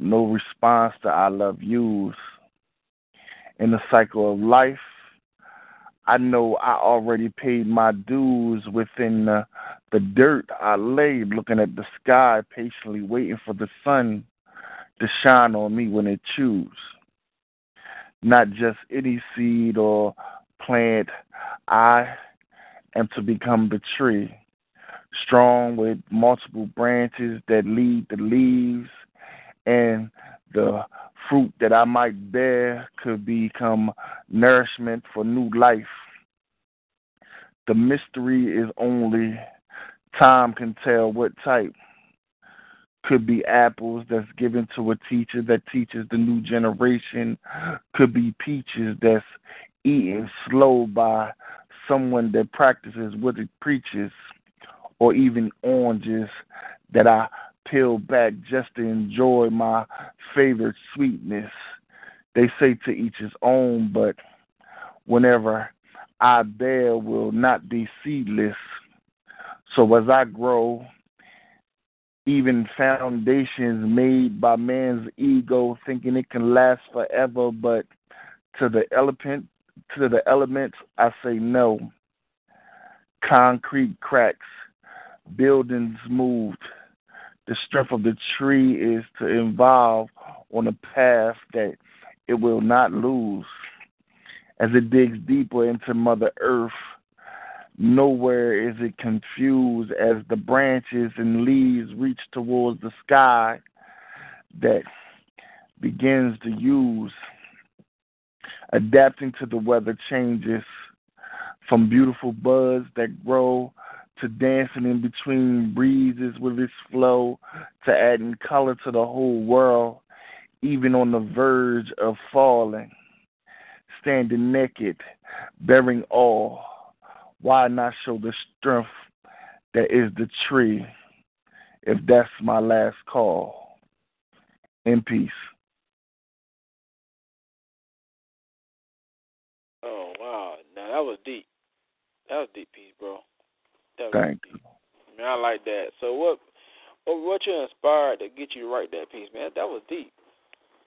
Speaker 9: no response to I love yous. In the cycle of life, I know I already paid my dues within the, the dirt. I lay looking at the sky, patiently waiting for the sun to shine on me when it choose. Not just any seed or plant, I am to become the tree, strong with multiple branches that lead the leaves, and the fruit that I might bear could become nourishment for new life. The mystery is only time can tell what type. Could be apples that's given to a teacher that teaches the new generation. Could be peaches that's eaten slow by someone that practices what it preaches. Or even oranges that I peel back just to enjoy my favorite sweetness. They say to each his own, but whenever I bear will not be seedless. So as I grow, even foundations made by man's ego thinking it can last forever, but to the element to the elements I say no. Concrete cracks, buildings moved, the strength of the tree is to evolve on a path that it will not lose. As it digs deeper into Mother Earth, nowhere is it confused as the branches and leaves reach towards the sky that begins to use, adapting to the weather changes from beautiful buds that grow to dancing in between breezes with its flow, to adding color to the whole world, even on the verge of falling. Standing naked, bearing all. Why not show the strength that is the tree if that's my last call? In peace.
Speaker 2: Oh wow, now that was deep. That was deep piece, bro. That was
Speaker 9: Thank
Speaker 2: deep. Man, I like that. So what, what, what you inspired to get you to write that piece, man? That was deep.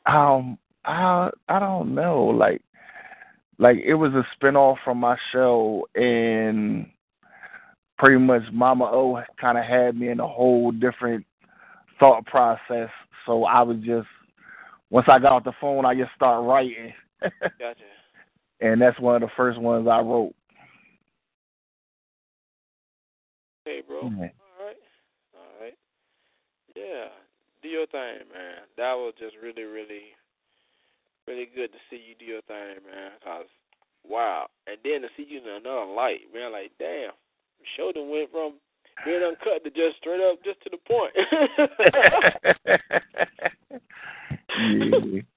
Speaker 9: Um, I I don't know, like like it was a spinoff from my show, and pretty much Mama O kind of had me in a whole different thought process. So I was just once I got off the phone, I just start writing,
Speaker 2: Gotcha.
Speaker 9: and that's one of the first ones I wrote.
Speaker 2: Hey, bro.
Speaker 9: Mhm.
Speaker 2: All right. All right. Yeah. Do your thing, man. That was just really, really, really good to see you do your thing, man. Cause wow, and then to see you in another light, man. Like damn, the show done went from being uncut to just straight up, just to the point.
Speaker 9: yeah.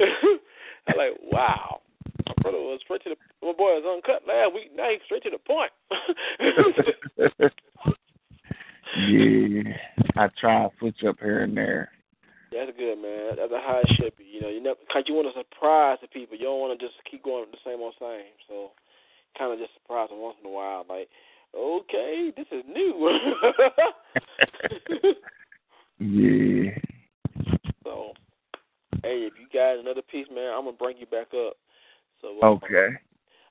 Speaker 2: I'm like, wow. My brother was straight to the. My boy was uncut last week. Now he's straight to the point.
Speaker 9: yeah, I try to switch up here and there.
Speaker 2: That's good, man. That's how it should be. You know, you never, cause you want to surprise the people. You don't want to just keep going the same old same. So, kind of just surprise them once in a while. Like, okay, this is new.
Speaker 9: Yeah.
Speaker 2: so, hey, if you got another piece, man, I'm gonna bring you back up. So, uh,
Speaker 9: Okay.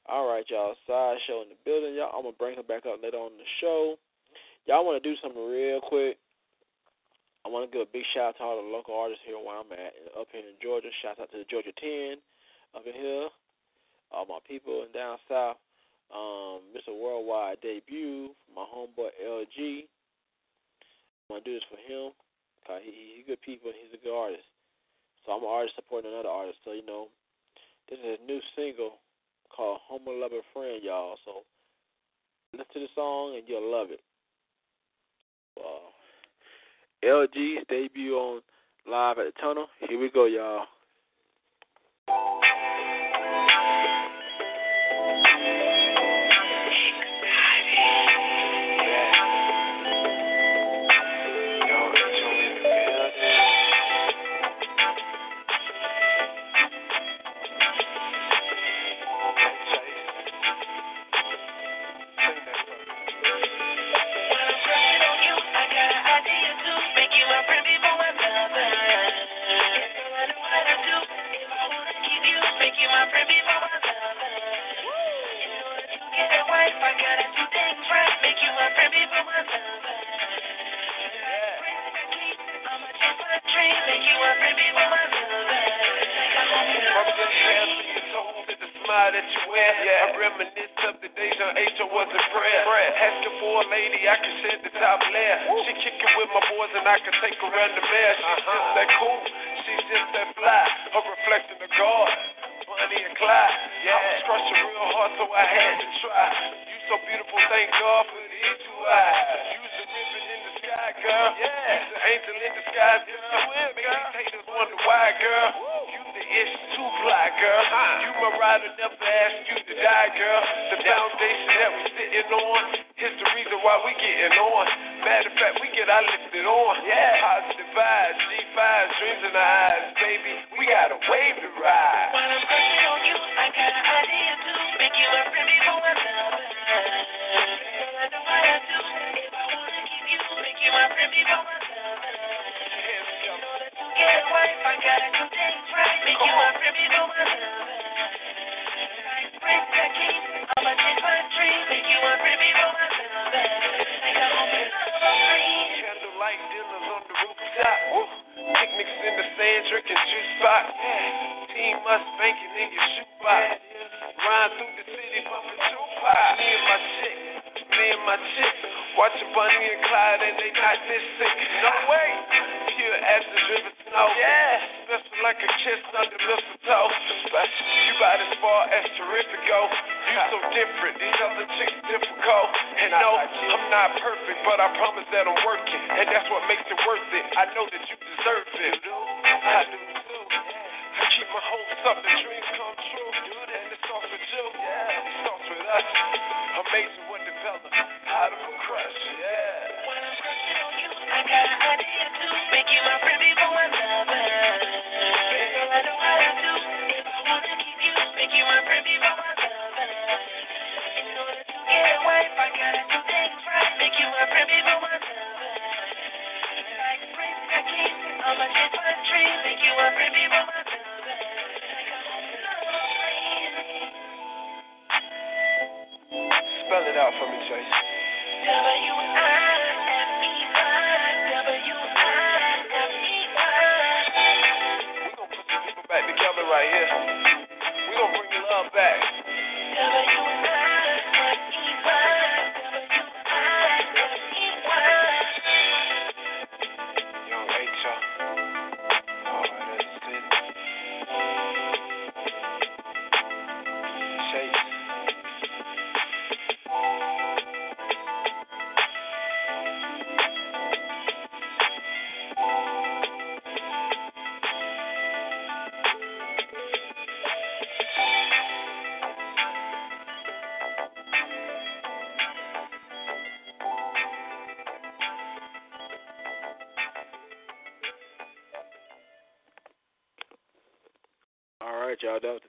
Speaker 2: All right, y'all. Sideshow in the building, y'all. I'm gonna bring her back up later on the show. Y'all want to do something real quick? I want to give a big shout out to all the local artists here where I'm at, up here in Georgia. Shout out to the Georgia 10 up in here. All my people in down south. Um, Mr. Worldwide debut, my homeboy LG. I'm gonna do this for him. Cause he, he's a good people and he's a good artist. So I'm an artist supporting another artist. So you know, this is a new single called Homie Lover Friend, y'all. So listen to the song and you'll love it. Uh, LG's debut on
Speaker 10: Live at the Tunnel. Here we
Speaker 2: go,
Speaker 10: y'all.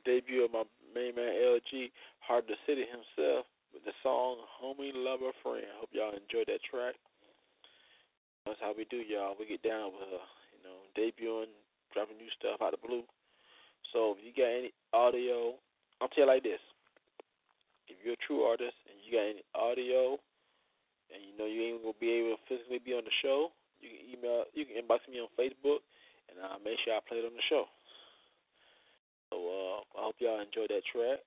Speaker 10: debut of my main man LG, Hard the City himself, with the song Homie Lover Friend. Hope y'all enjoyed that track. That's how we do, y'all. We get down with, uh, you know, debuting, dropping new stuff out of blue. So if you got any audio, I'll tell you like this. If you're a true artist and you got any audio and you know you ain't gonna be able to physically be on the show, you can email you can inbox me on Facebook and I'll make sure I play it on the show y'all enjoyed that track.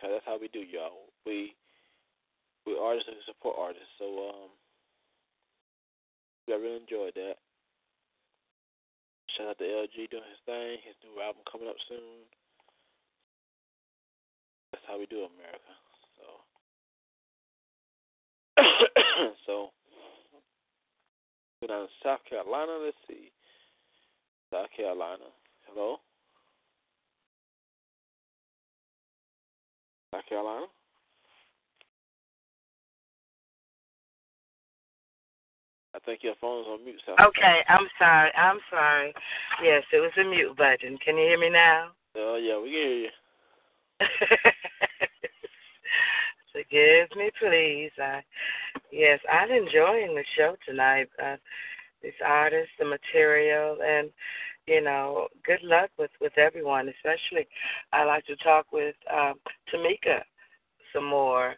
Speaker 10: Cause that's how we do, y'all. We we artists and support artists. So um, I really enjoyed that. Shout out to LG doing his thing. His new album coming up soon. That's how we do America. So, so go down South Carolina. Let's see,
Speaker 2: South Carolina. Hello. South Carolina? I think your phone's on mute, South
Speaker 5: Okay, I'm sorry. I'm sorry. Yes, it was a mute button. Can you hear me now?
Speaker 2: Oh, yeah, we can hear you.
Speaker 5: Forgive me, please. I, yes, I'm enjoying the show tonight. Uh, these artists, the material, and you know, good luck with with everyone. Especially, I like to talk with um, Tamika some more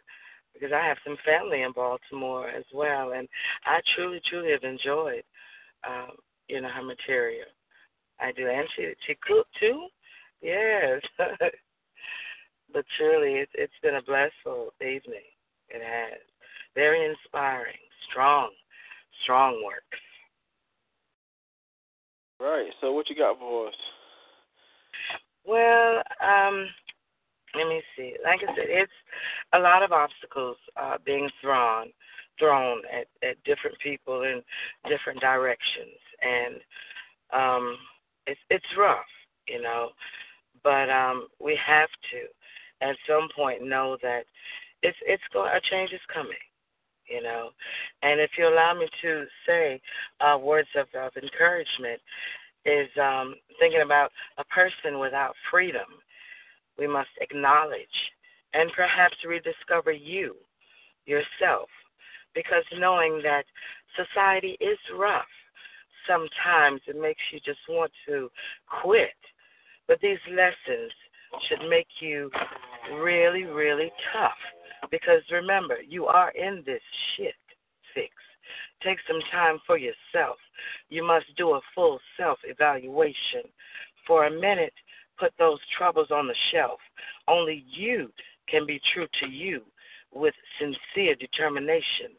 Speaker 5: because I have some family in Baltimore as well, and I truly, truly have enjoyed, um, you know, her material. I do, and she she cooked too. Yes. but truly, it's it's been a blissful evening. It has. Very inspiring, strong, strong work.
Speaker 2: Right. So, what you got for us?
Speaker 5: Well, um, let me see. Like I said, it's a lot of obstacles uh, being thrown thrown at, at different people in different directions, and um, it's it's rough, you know. But um, we have to, at some point, know that it's it's going. A change is coming, you know. And if you allow me to say uh, words of, of encouragement, is um, thinking about a person without freedom. We must acknowledge and perhaps rediscover you, yourself, because knowing that society is rough, sometimes it makes you just want to quit. But these lessons should make you really, really tough. Because remember, you are in this shit fix. Take some time for yourself. You must do a full self evaluation. For a minute, put those troubles on the shelf. Only you can be true to you with sincere determination.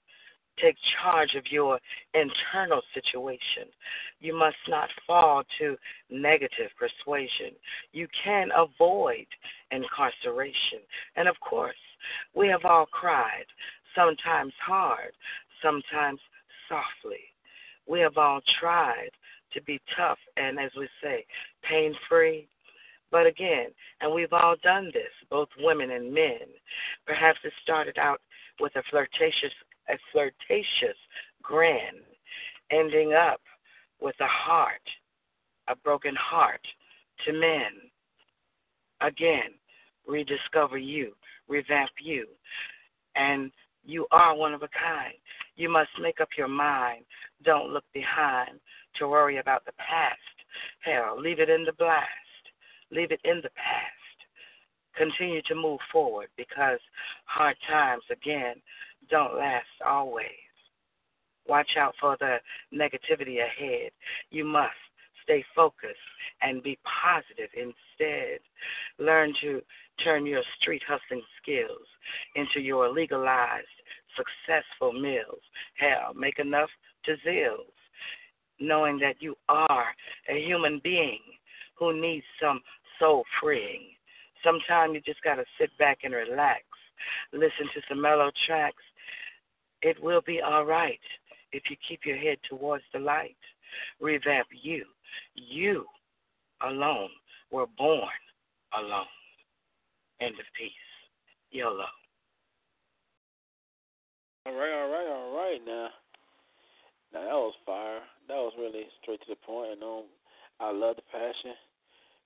Speaker 5: Take charge of your internal situation. You must not fall to negative persuasion. You can avoid incarceration. And of course, we have all cried, sometimes hard, sometimes softly. We have all tried to be tough and, as we say, pain free. But again, and we've all done this, both women and men. Perhaps it started out with a flirtatious, a flirtatious grin, ending up with a heart, a broken heart to men. Again, rediscover you, revamp you, and you are one of a kind. You must make up your mind. Don't look behind to worry about the past. Hell, leave it in the blast. Leave it in the past. Continue to move forward because hard times, again, don't last always. Watch out for the negativity ahead. You must stay focused and be positive instead. Learn to turn your street hustling skills into your legalized successful meals. Hell, make enough to zills, knowing that you are a human being who needs some soul freeing. Sometimes you just got to sit back and relax, listen to some mellow tracks. It will be all right if you keep your head towards the light. Revamp you. You alone were born alone. End of peace. YOLO.
Speaker 2: All right, all right, all right. Now, now that was fire. That was really straight to the point. And um, I love the passion,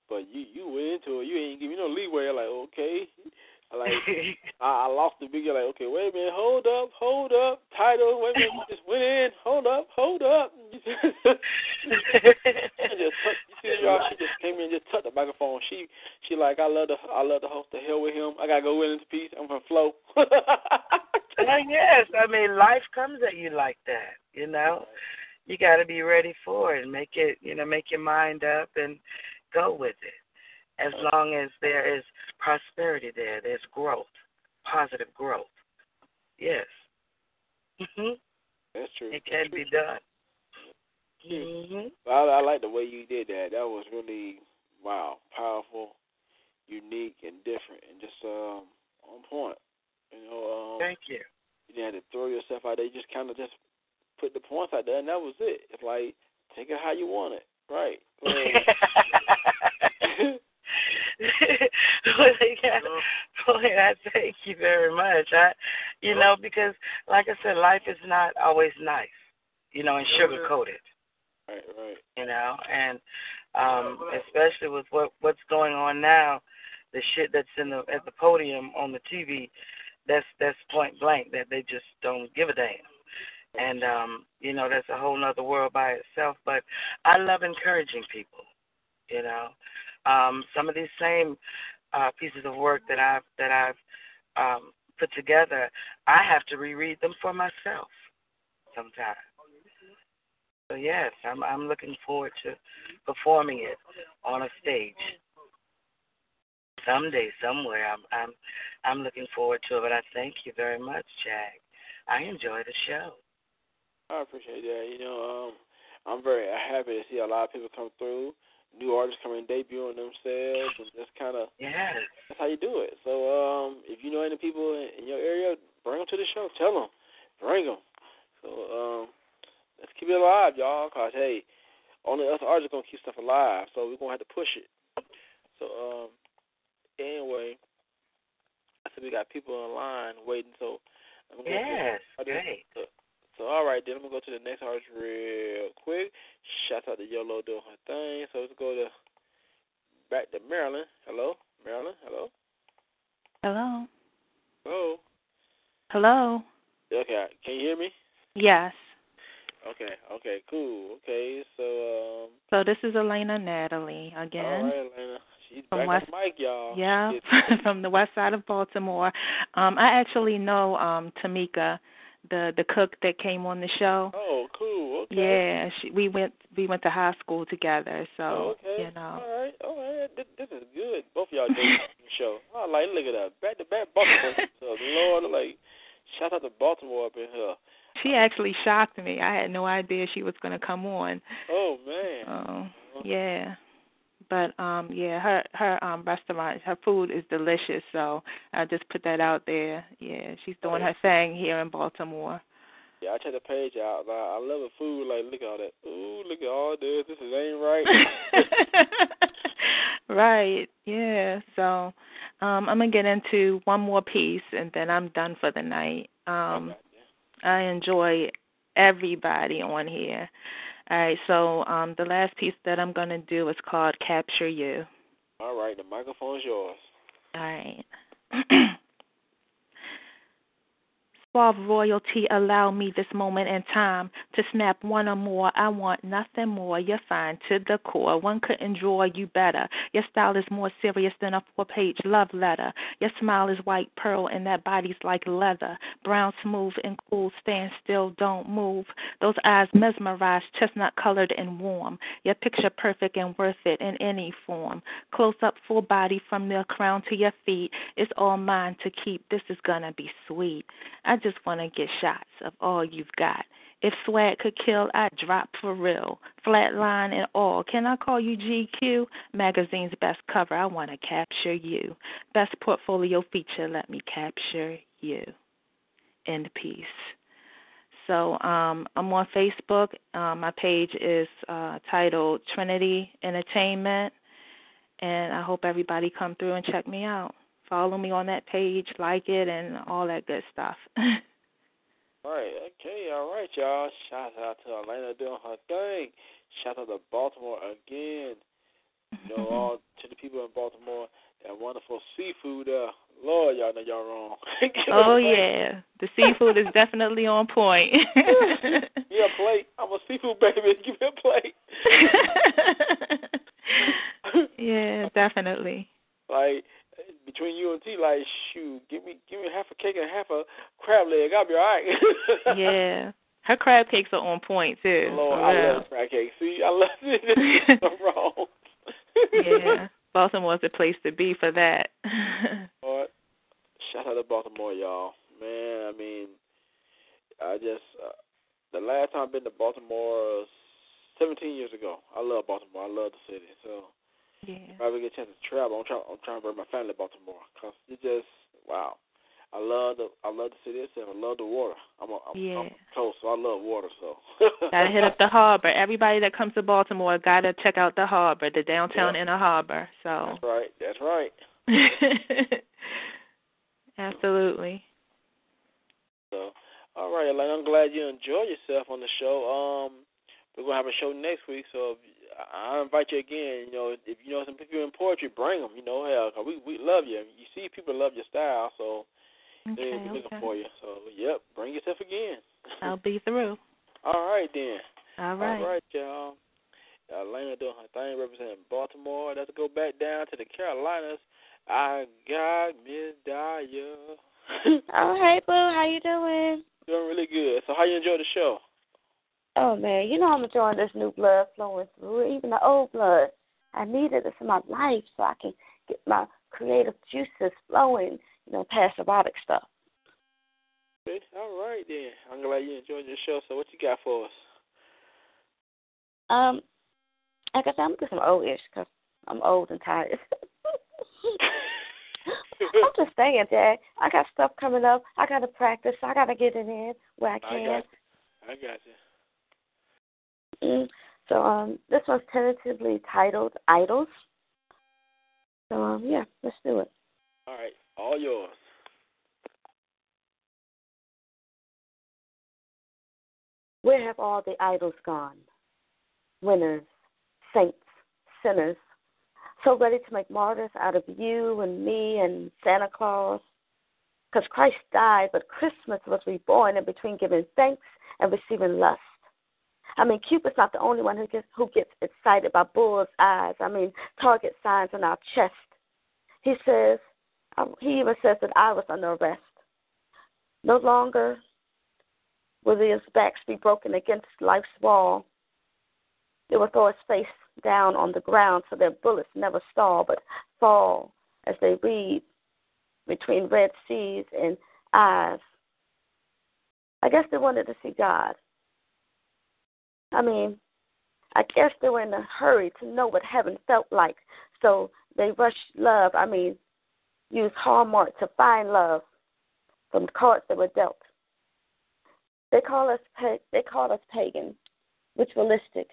Speaker 2: but you you went into it. You ain't give me no leeway. Like okay, like I, I lost the big. Like okay, wait a minute, hold up, hold up, title. Wait a minute, you just went in. Hold up, hold up. You just, just you see y'all. She just came in, and just touched the microphone. She she like I love the I love the host. The hell with him. I gotta go in into peace. I'm gonna flow.
Speaker 5: Yes, I mean life comes at you like that. You know, you got to be ready for it and make it. You know, make your mind up and go with it. As long as there is prosperity there, there's growth, positive growth. Yes. hmm
Speaker 2: That's true.
Speaker 5: It can be done. hmm
Speaker 2: I, I like the way you did that. That was really wow, powerful, unique, and different, and just um on point. You know, um,
Speaker 5: Thank you.
Speaker 2: you didn't have to throw yourself out there. You just kind of just put the points out there, and that was it. It's like take it how you want it, right?
Speaker 5: well, they got, boy, I thank you very much. I, you know, because like I said, life is not always nice, you know, and sugar coated.
Speaker 2: Right, right.
Speaker 5: You know, and um especially with what what's going on now, the shit that's in the at the podium on the TV, that's that's point blank that they just don't give a damn. And um, you know, that's a whole nother world by itself. But I love encouraging people, you know. Um, some of these same uh pieces of work that I've that I've um put together, I have to reread them for myself sometimes. So yes, I'm I'm looking forward to performing it on a stage. Someday, somewhere, I'm I'm I'm looking forward to it. But I thank you very much, Jack. I enjoy the show.
Speaker 2: I appreciate that. You know, um, I'm very happy to see a lot of people come through, new artists coming debuting themselves, and just kind of
Speaker 5: Yes.
Speaker 2: that's how you do it. So, um, if you know any people in, in your area, bring them to the show. Tell them, bring them. So, um, let's keep it alive, y'all. Cause hey, only us artists are gonna keep stuff alive. So we're gonna have to push it. So, um, anyway, I said we got people in line waiting. So, I'm gonna
Speaker 5: Yes, great.
Speaker 2: So all right, then I'm gonna go to the next artist real quick. Shout out to Yolo doing her thing. So let's go to back to Maryland. Hello, Maryland. Hello.
Speaker 3: Hello.
Speaker 2: Hello.
Speaker 3: Hello.
Speaker 2: Okay, can you hear me?
Speaker 3: Yes.
Speaker 2: Okay, okay, cool. Okay, so um
Speaker 3: So this is Elena Natalie again.
Speaker 2: all right, Elena. She's
Speaker 3: From
Speaker 2: back
Speaker 3: West-
Speaker 2: mic, y'all.
Speaker 3: Yeah, from the west side of Baltimore. Um, I actually know um Tamika, the the cook that came on the show.
Speaker 2: Oh, cool. Okay.
Speaker 3: Yeah, she, we went we went to high school together, so
Speaker 2: Oh, okay.
Speaker 3: you know.
Speaker 2: All right, all right. This, this is good. Both of y'all doing the show. I like look at that. Back to back Baltimore. so Lord, like shout out to Baltimore up in here.
Speaker 3: She actually shocked me. I had no idea she was going to come on.
Speaker 2: Oh man.
Speaker 3: Oh, yeah. But um yeah, her her um restaurant, her food is delicious, so I just put that out there. Yeah, she's doing her thing here in Baltimore.
Speaker 2: Yeah, I checked the page out. Like, I love the food. Like, look at all that. Ooh, look at all this. This is ain't right.
Speaker 3: right. Yeah. So um I'm going to get into one more piece and then I'm done for the night. Um I enjoy everybody on here. All right, so um the last piece that I'm going to do is called Capture You.
Speaker 2: all right, the microphone's yours.
Speaker 3: All right. Suave royalty, allow me this moment in time to snap one or more. I want nothing more. You're fine to the core. One couldn't draw you better. Your style is more serious than a four page love letter. Your smile is white pearl and that body's like leather. Brown, smooth, and cool. Stand still, don't move. Those eyes mesmerize, chestnut colored and warm. Your picture perfect and worth it in any form. Close up, full body from the crown to your feet. It's all mine to keep. This is gonna be sweet. I just want to get shots of all you've got. If swag could kill, I'd drop for real. Flatline and all. Can I call you GQ? Magazine's best cover. I want to capture you. Best portfolio feature. Let me capture you. End piece. So um, I'm on Facebook. Um, my page is uh, titled Trenity Entertainment, and I hope everybody come through and check me out. Follow me on that page, like it, and all that good stuff.
Speaker 2: All right, okay, all right, y'all. Shout out to Atlanta doing her thing. Shout out to Baltimore again. You know, all to the people in Baltimore, that wonderful seafood there. Lord, y'all know y'all wrong.
Speaker 3: oh yeah, the seafood is definitely on point.
Speaker 2: Give me a plate. I'm a seafood baby. Give me a plate.
Speaker 3: yeah, definitely.
Speaker 2: Like between you and T, like shoot, give me give me half a cake and half a crab leg. I'll be all right.
Speaker 3: yeah. Her crab cakes are on point too.
Speaker 2: Lord, I love crab cakes. See, I love it. I'm wrong.
Speaker 3: yeah. Baltimore's the place to be for that.
Speaker 2: Lord, shout out to Baltimore, y'all. Man, I mean, I just uh, the last time I've been to Baltimore was 17 years ago. I love Baltimore. I love the city. So
Speaker 3: yeah.
Speaker 2: if I ever get a chance to travel, I'm trying. I'm trying to bring my family to Baltimore because it just wow. I love the I love the city itself. I love the water. I'm a, I'm,
Speaker 3: Yeah.
Speaker 2: I'm close, so I love water. So
Speaker 3: Gotta hit up the harbor. Everybody that comes to Baltimore gotta check out the harbor, the downtown
Speaker 2: Yeah.
Speaker 3: inner harbor. So
Speaker 2: That's right. That's right.
Speaker 3: Absolutely.
Speaker 2: So, all right, Elaine, I'm glad you enjoyed yourself on the show. Um, we're gonna have a show next week, so I I invite you again. You know, if you know some people in poetry, bring them. You know, hell, 'cause we we love you. You see, people love your style, so
Speaker 3: Okay,
Speaker 2: they're looking
Speaker 3: okay.
Speaker 2: for you. So, yep, bring yourself again.
Speaker 3: I'll be through.
Speaker 2: All right then.
Speaker 3: All right.
Speaker 2: All right, y'all. Elena doing her thing representing Baltimore. Let's go back down to the Carolinas. I got Miss Daya.
Speaker 7: Oh, hey, Boo. How you doing?
Speaker 2: Doing really good. So, how you enjoy the show?
Speaker 7: Oh, man. You know I'm enjoying this new blood flowing through, even the old blood. I needed this in my life so I can get my creative juices flowing, you know, past erotic stuff.
Speaker 2: Okay, all right then. I'm glad you enjoyed your show. So, what you got for us?
Speaker 7: Um, like I said, I'm just some old-ish because I'm old and tired. I'm just saying, Jack. I got stuff coming up. I got to practice. I got to get it in where I
Speaker 2: I
Speaker 7: can.
Speaker 2: got you. I got you.
Speaker 7: Mm. So um, this one's tentatively titled "Idols." So um, yeah, let's do it.
Speaker 2: All right, all yours.
Speaker 7: Where have all the idols gone? Winners, saints, sinners, so ready to make martyrs out of you and me and Santa Claus. Because Christ died, but Christmas was reborn in between giving thanks and receiving lust. I mean, Cupid's not the only one who gets who gets excited by bull's eyes. I mean, target signs on our chest. He says, um, he even says that I was under arrest. No longer will his backs be broken against life's wall. They will throw his face down on the ground so their bullets never stall but fall as they read between red seas and eyes. I guess they wanted to see God. I mean, I guess they were in a hurry to know what heaven felt like, so they rushed love. I mean, used Hallmark to find love from cards that were dealt. They call us they call us pagan, ritualistic,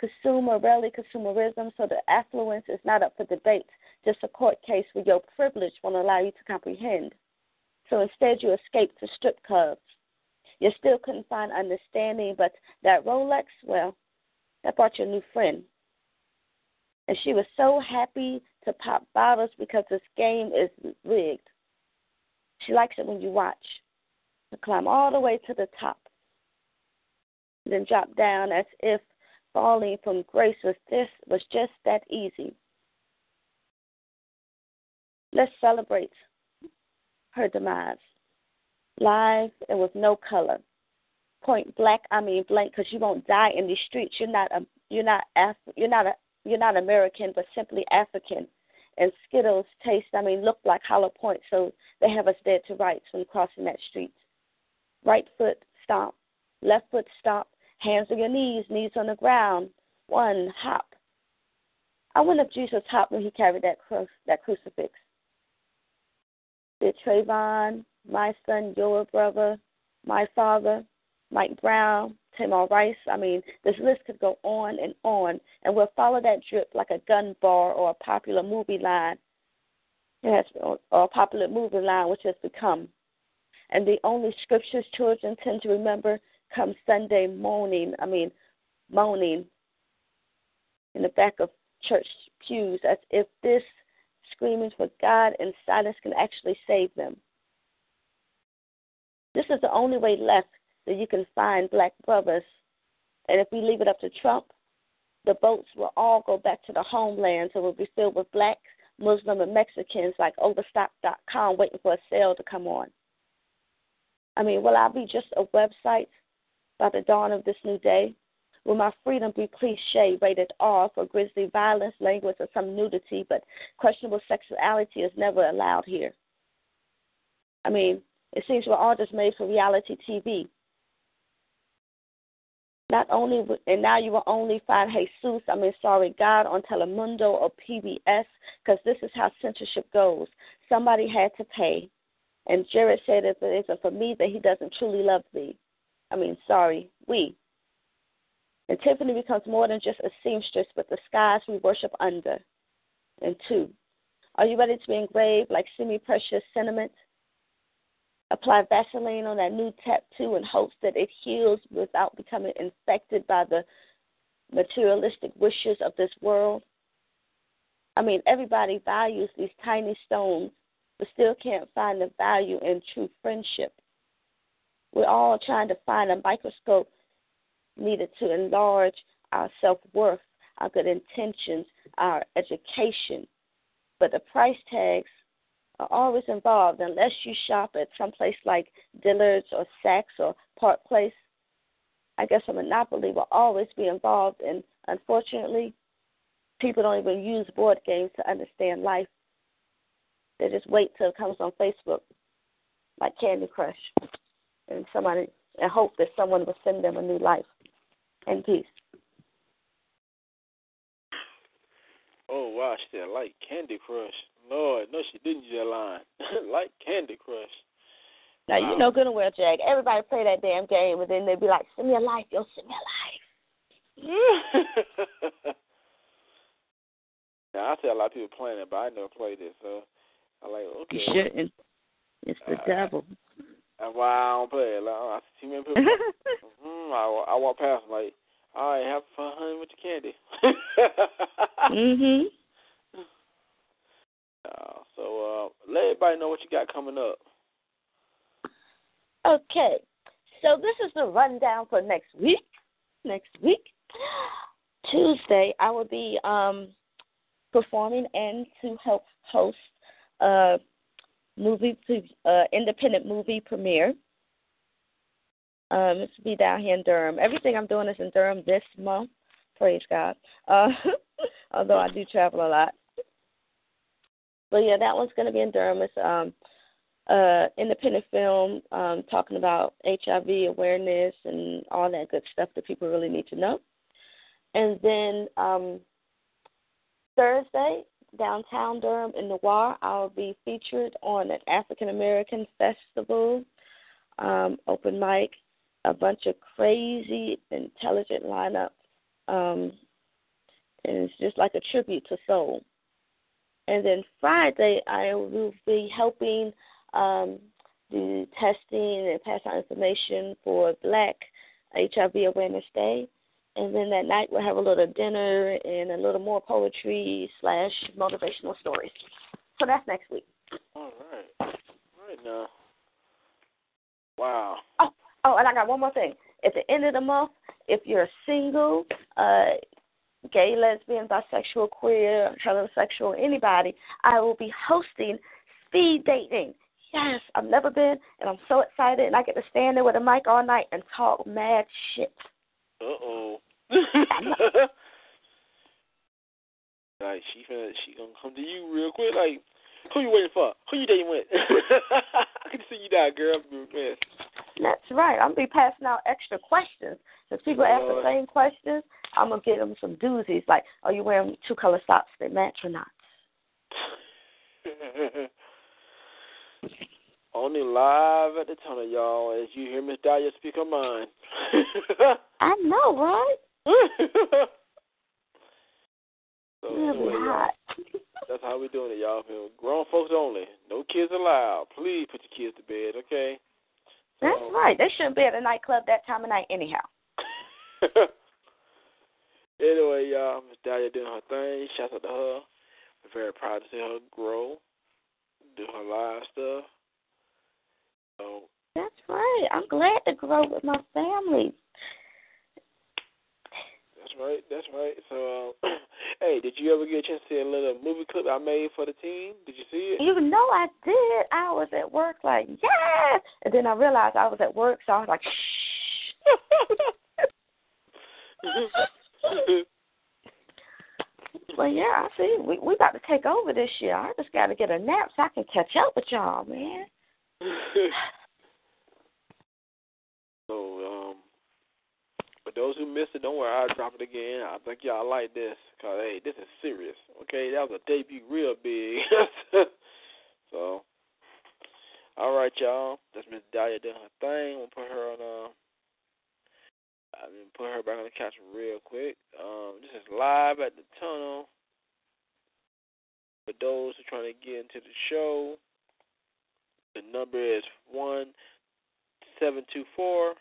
Speaker 7: consumer, rarely consumerism. So the affluence is not up for debate, just a court case where your privilege won't allow you to comprehend. So instead, you escape to strip clubs. You still couldn't find understanding, but that Rolex, well, that brought you a new friend. And she was so happy to pop bottles because this game is rigged. She likes it when you watch. To climb all the way to the top, then drop down as if falling from grace was this was just that easy. Let's celebrate her demise, live and with no color, point blank. I mean blank, because you won't die in these streets. You're not a you're not Af- you're not a you're not American, but simply African. And Skittles taste, I mean, look like hollow points, so they have us dead to rights when crossing that street. Right foot stomp, left foot stomp, hands on your knees, knees on the ground. One hop. I wonder if Jesus hopped when he carried that cru- that crucifix. Did Trayvon, my son, your brother, my father, Mike Brown, Tamir Rice. I mean, this list could go on and on, and we'll follow that drip like a gun bar or a popular movie line. It has, or a popular movie line, which has become. And the only scriptures children tend to remember come Sunday morning. I mean, moaning in the back of church pews as if this screaming for God and silence can actually save them. This is the only way left that you can find black brothers. And if we leave it up to Trump, the boats will all go back to the homeland. So will be filled with black, Muslim, and Mexicans like Overstock.com waiting for a sale to come on. I mean, will I be just a website by the dawn of this new day? Will my freedom be cliche, rated R for grisly violence, language, or some nudity, but questionable sexuality is never allowed here? I mean, it seems we're all just made for reality TV. Not only, and now you will only find Jesus, I mean, sorry, God on Telemundo or PBS, because this is how censorship goes. Somebody had to pay, And Jared said, if it isn't for me, that he doesn't truly love thee. I mean, sorry, we. And Tiffany becomes more than just a seamstress, but the skies we worship under. And two, are you ready to be engraved like semi precious sentiments? Apply Vaseline on that new tattoo in hopes that it heals without becoming infected by the materialistic wishes of this world. I mean, everybody values these tiny stones, but still can't find the value in true friendship. We're all trying to find a microscope needed to enlarge our self worth, our good intentions, our education. But the price tags are always involved unless you shop at some place like Dillard's or Saks or Park Place. I guess a monopoly will always be involved, and unfortunately, people don't even use board games to understand life. They just wait till it comes on Facebook, like Candy Crush, and somebody and hope that someone will send them a new life and peace.
Speaker 2: Oh wow, she like Candy Crush. Lord, no, she didn't use that line. like Candy Crush.
Speaker 7: Now you know good and well, Jack. Everybody play that damn game, and then they'd be like, "Send me a life, yo, send me a life."
Speaker 2: now I see a lot of people playing it, but I never played it, so I'm like okay.
Speaker 7: You shouldn't. It's the
Speaker 2: Uh,
Speaker 7: devil.
Speaker 2: And why I don't play it. Like, I see too many people. mm, I, I walk past them like, all right, have fun with your candy.
Speaker 7: mhm.
Speaker 2: So uh, let everybody know what you got coming up.
Speaker 7: Okay, so this is the rundown for next week. Next week, Tuesday, I will be um, performing and to help host a movie, uh, independent movie premiere. Um, this will be down here in Durham. Everything I'm doing is in Durham this month. Praise God. Uh, although I do travel a lot. But yeah, that one's going to be in Durham. It's um, uh, independent film um, talking about HIV awareness and all that good stuff that people really need to know. And then um, Thursday, downtown Durham in Noir, I'll be featured on an African American festival, um, open mic, a bunch of crazy, intelligent lineup. Um, and it's just like a tribute to soul. And then Friday, I will be helping um, do testing and pass out information for Black HIV Awareness Day. And then that night, we'll have a little dinner and a little more poetry slash motivational stories. So that's next week.
Speaker 2: All right. All right now. Wow.
Speaker 7: Oh, oh, and I got one more thing. At the end of the month, if you're single, uh, gay, lesbian, bisexual, queer, heterosexual, anybody, I will be hosting speed dating. Yes, I've never been, and I'm so excited, and I get to stand there with a mic all night and talk mad shit.
Speaker 2: Uh oh. like she finna, she gonna come to you real quick. Like, who you waiting for? Who you dating with? I can see you now, girl.
Speaker 7: That's right. I'm gonna be passing out extra questions. If people ask the same questions, I'm gonna give them some doozies like, "Are you wearing two color socks that match or not?"
Speaker 2: Only live at the tunnel, y'all, as you hear Miss Dahlia speak her mind.
Speaker 7: I know, right?
Speaker 2: so anyway, that's how we doing it, y'all. Grown folks only. No kids allowed. Please put your kids to bed, okay?
Speaker 7: That's right. They shouldn't be at a nightclub that time of night anyhow.
Speaker 2: anyway, y'all, Miss Dahlia doing her thing. Shout out to her. We're very proud to see her grow, do her live stuff. So
Speaker 7: That's right. I'm glad to grow with my family.
Speaker 2: Right, that's right. So, uh, hey, did you ever get a chance to see a little movie clip I made for the team? Did you see it?
Speaker 7: You know I did. I was at work like, yes! And then I realized I was at work, so I was like, shh. Well, yeah, I see. We we about to take over this year. I just got to get a nap so I can catch up with y'all, man.
Speaker 2: so, um, for those who missed it, don't worry, I'll drop it again. I think y'all like this, cause hey, this is serious. Okay, that was a debut, real big. so, All right, y'all. That's Miss Dahlia doing her thing. We'll put her on. Uh, I mean, put her back on the couch real quick. Um, this is live at the tunnel. For those who are trying to get into the show, the number is one seven two four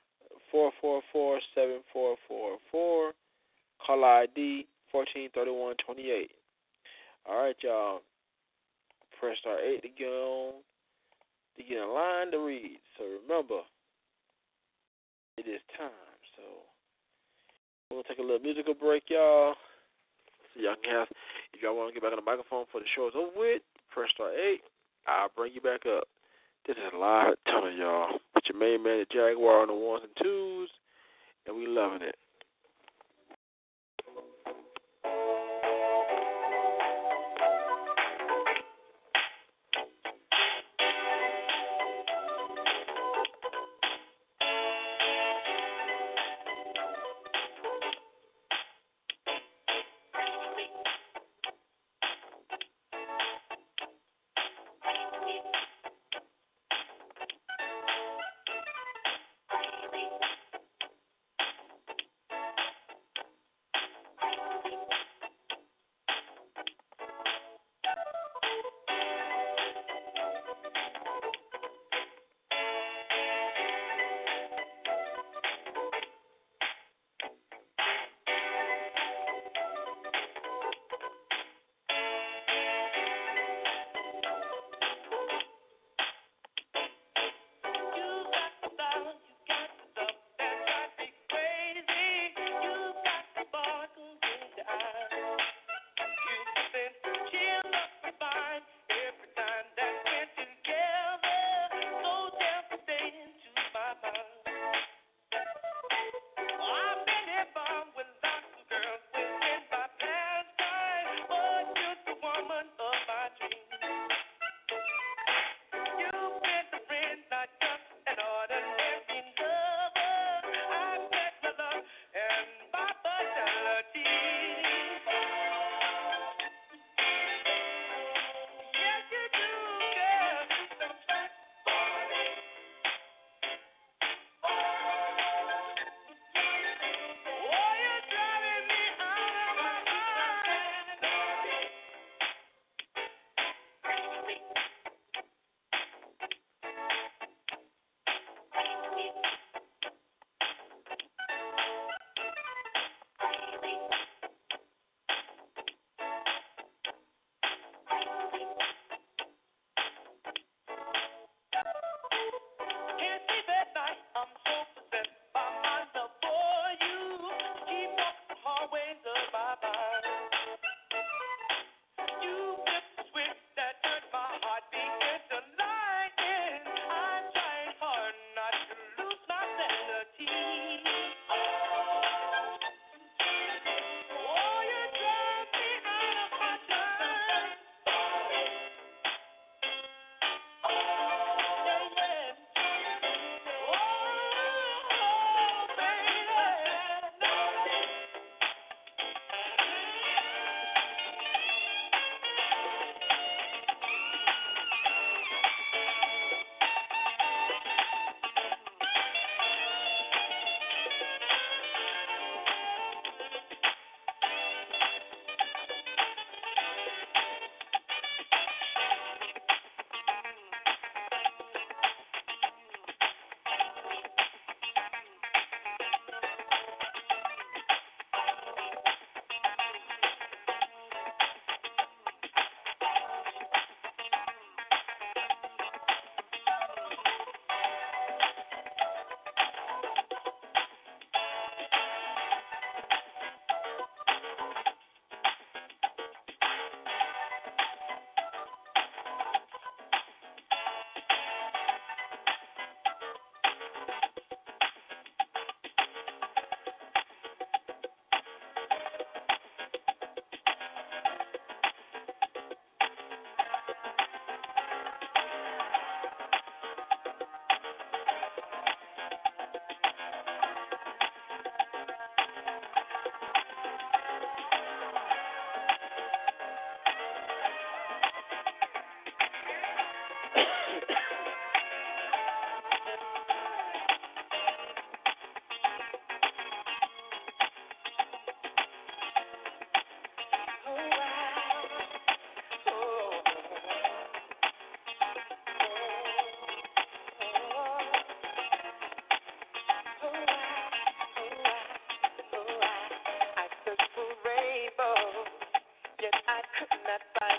Speaker 2: four four four seven four four four. Call ID fourteen thirty one twenty eight. All right, y'all. Press star eight to get on to get in line to read. So remember, it is time. So we're gonna take a little musical break, y'all. So y'all can have if y'all want to get back on the microphone for the show is over with, press star eight. I'll bring you back up. This is a live Tunnel, y'all. Your main man, the Jaguar, on the ones and twos, and we loving it.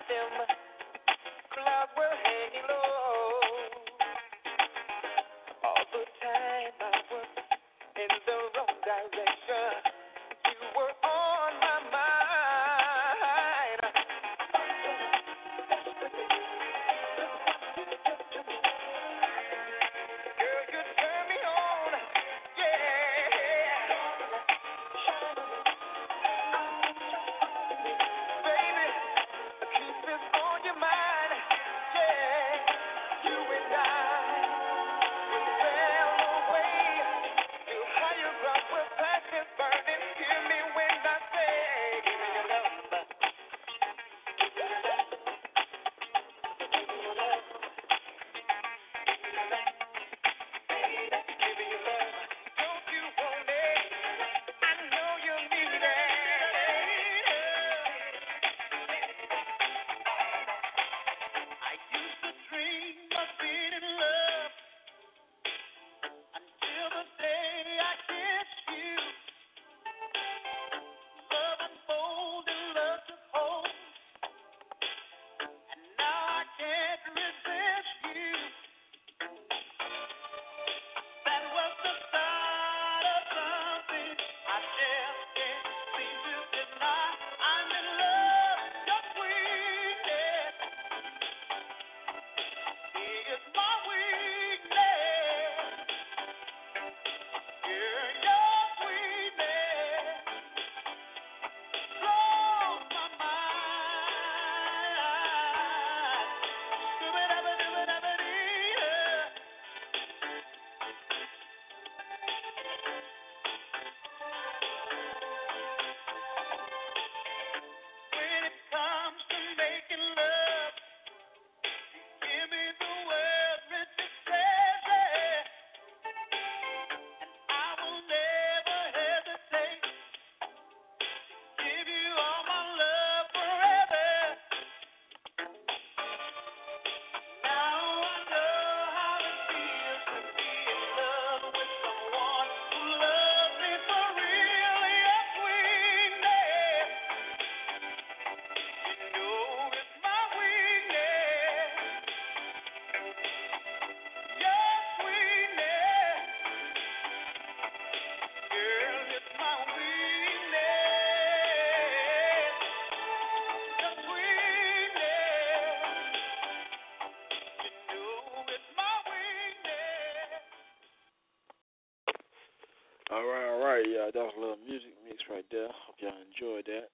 Speaker 6: Him. Clouds were that was
Speaker 2: a little music mix right there. Hope y'all enjoyed that.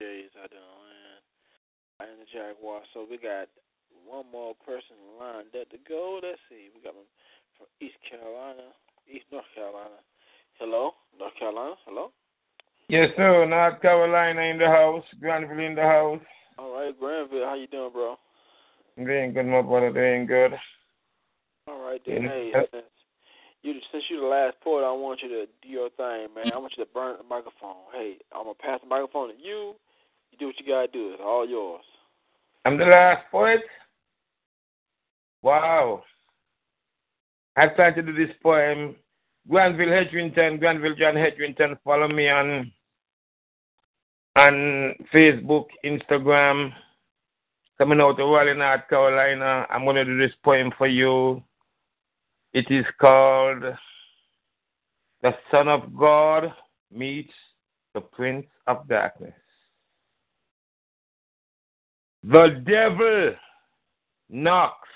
Speaker 2: Days there on land. I am the Jaguar. So we got one more person lined up to go. Let's see. We got one from East Carolina, East North Carolina. Hello, North Carolina. Hello.
Speaker 11: Yes, sir. North Carolina in the house. Granville in the house.
Speaker 2: All right, Granville. How you doing, bro?
Speaker 11: Doing good, my brother. Doing good.
Speaker 2: All right, then. Hey, since you since you're the last poet, I want you to do your thing, man. I want you to burn the microphone. Hey, I'm gonna pass the microphone to you. You do what you gotta do. It's all yours.
Speaker 11: I'm the last poet. Wow. I tried to do this poem. Granville Hedrington, Granville John Hedrington. Follow me on on Facebook, Instagram. Coming out of Raleigh, North Carolina. I'm to do this poem for you. It is called The Son of God Meets the Prince of Darkness. The devil knocks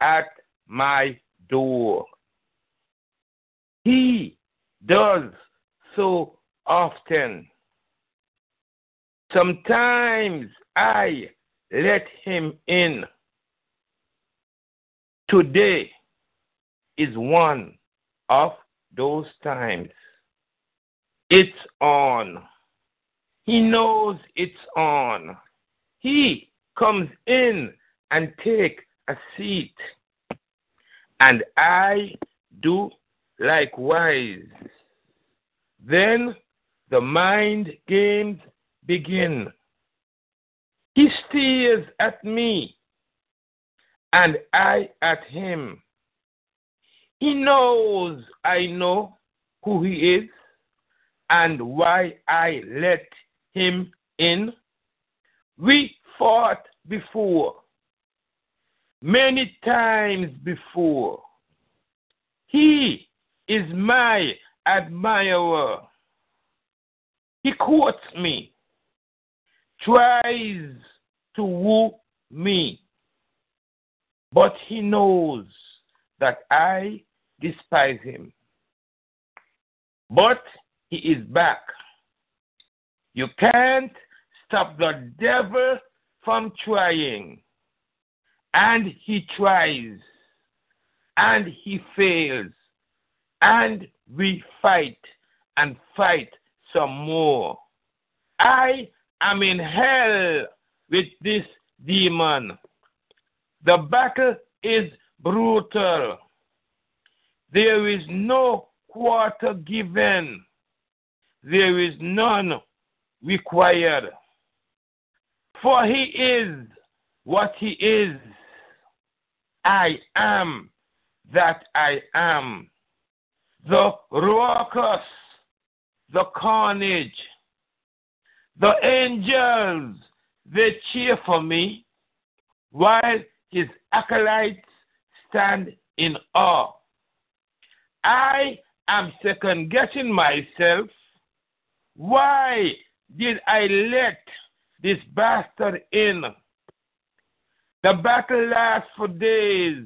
Speaker 11: at my door. He does so often. Sometimes I let him in. Today is one of those times. It's on. He knows it's on. He comes in and take a seat. And I do likewise. Then the mind games begin. He stares at me, and I at him. He knows I know who he is and why I let him in. We fought before, many times before. He is my admirer. He quotes me, tries to woo me, but he knows that I despise him. But he is back. You can't stop the devil from trying. And he tries. And he fails. And we fight and fight some more. I am in hell with this demon. The battle is brutal. There is no quarter given. There is none required. For he is what he is. I am that I am. The raucous, the carnage, the angels, they cheer for me, while his acolytes stand in awe. I am second guessing myself. Why did I let this bastard in? The battle lasts for days,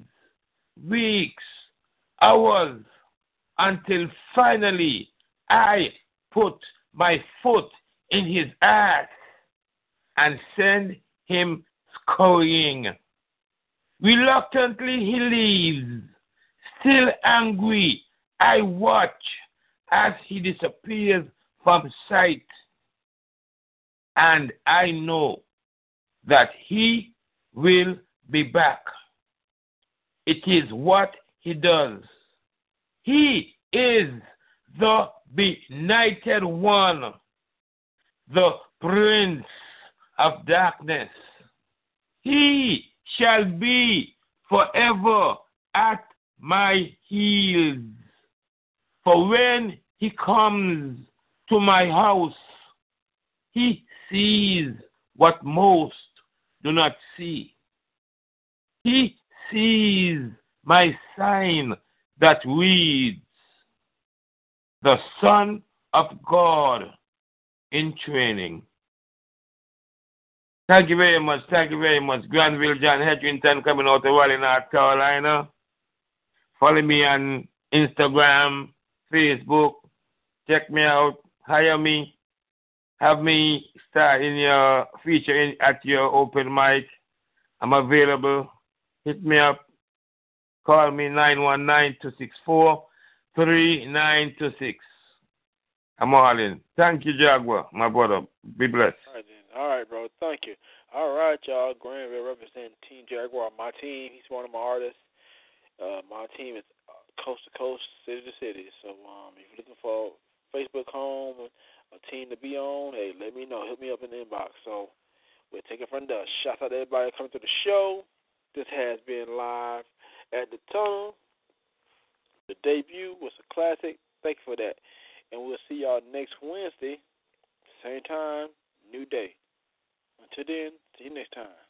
Speaker 11: weeks, hours, until finally I put my foot in his ass and send him scurrying. Reluctantly he leaves, still angry. I watch as he disappears from sight, and I know that he will be back. It is what he does. He is the benighted one, the prince of darkness. He shall be forever at my heels. For when he comes to my house, he sees what most do not see. He sees my sign that reads, The Son of God in training. Thank you very much. Thank you very much. Granville John Hedrington coming out of Raleigh, North Carolina. Follow me on Instagram, Facebook. Check me out. Hire me. Have me start in your feature in, at your open mic. I'm available. Hit me up. Call me 919 264 3926. I'm all in. Thank you, Jaguar, my brother. Be blessed.
Speaker 2: All right. All right, bro. Thank you. All right, y'all. Granville representing Team Jaguar. My team. He's one of my artists. Uh, my team is coast to coast, city to city. So um, if you're looking for Facebook home, a team to be on, hey, let me know. Hit me up in the inbox. So we're taking from the shout out to everybody coming to the show. This has been live at the tunnel. The debut was a classic. Thank you for that. And we'll see y'all next Wednesday, same time, new day. Until then, see you next time.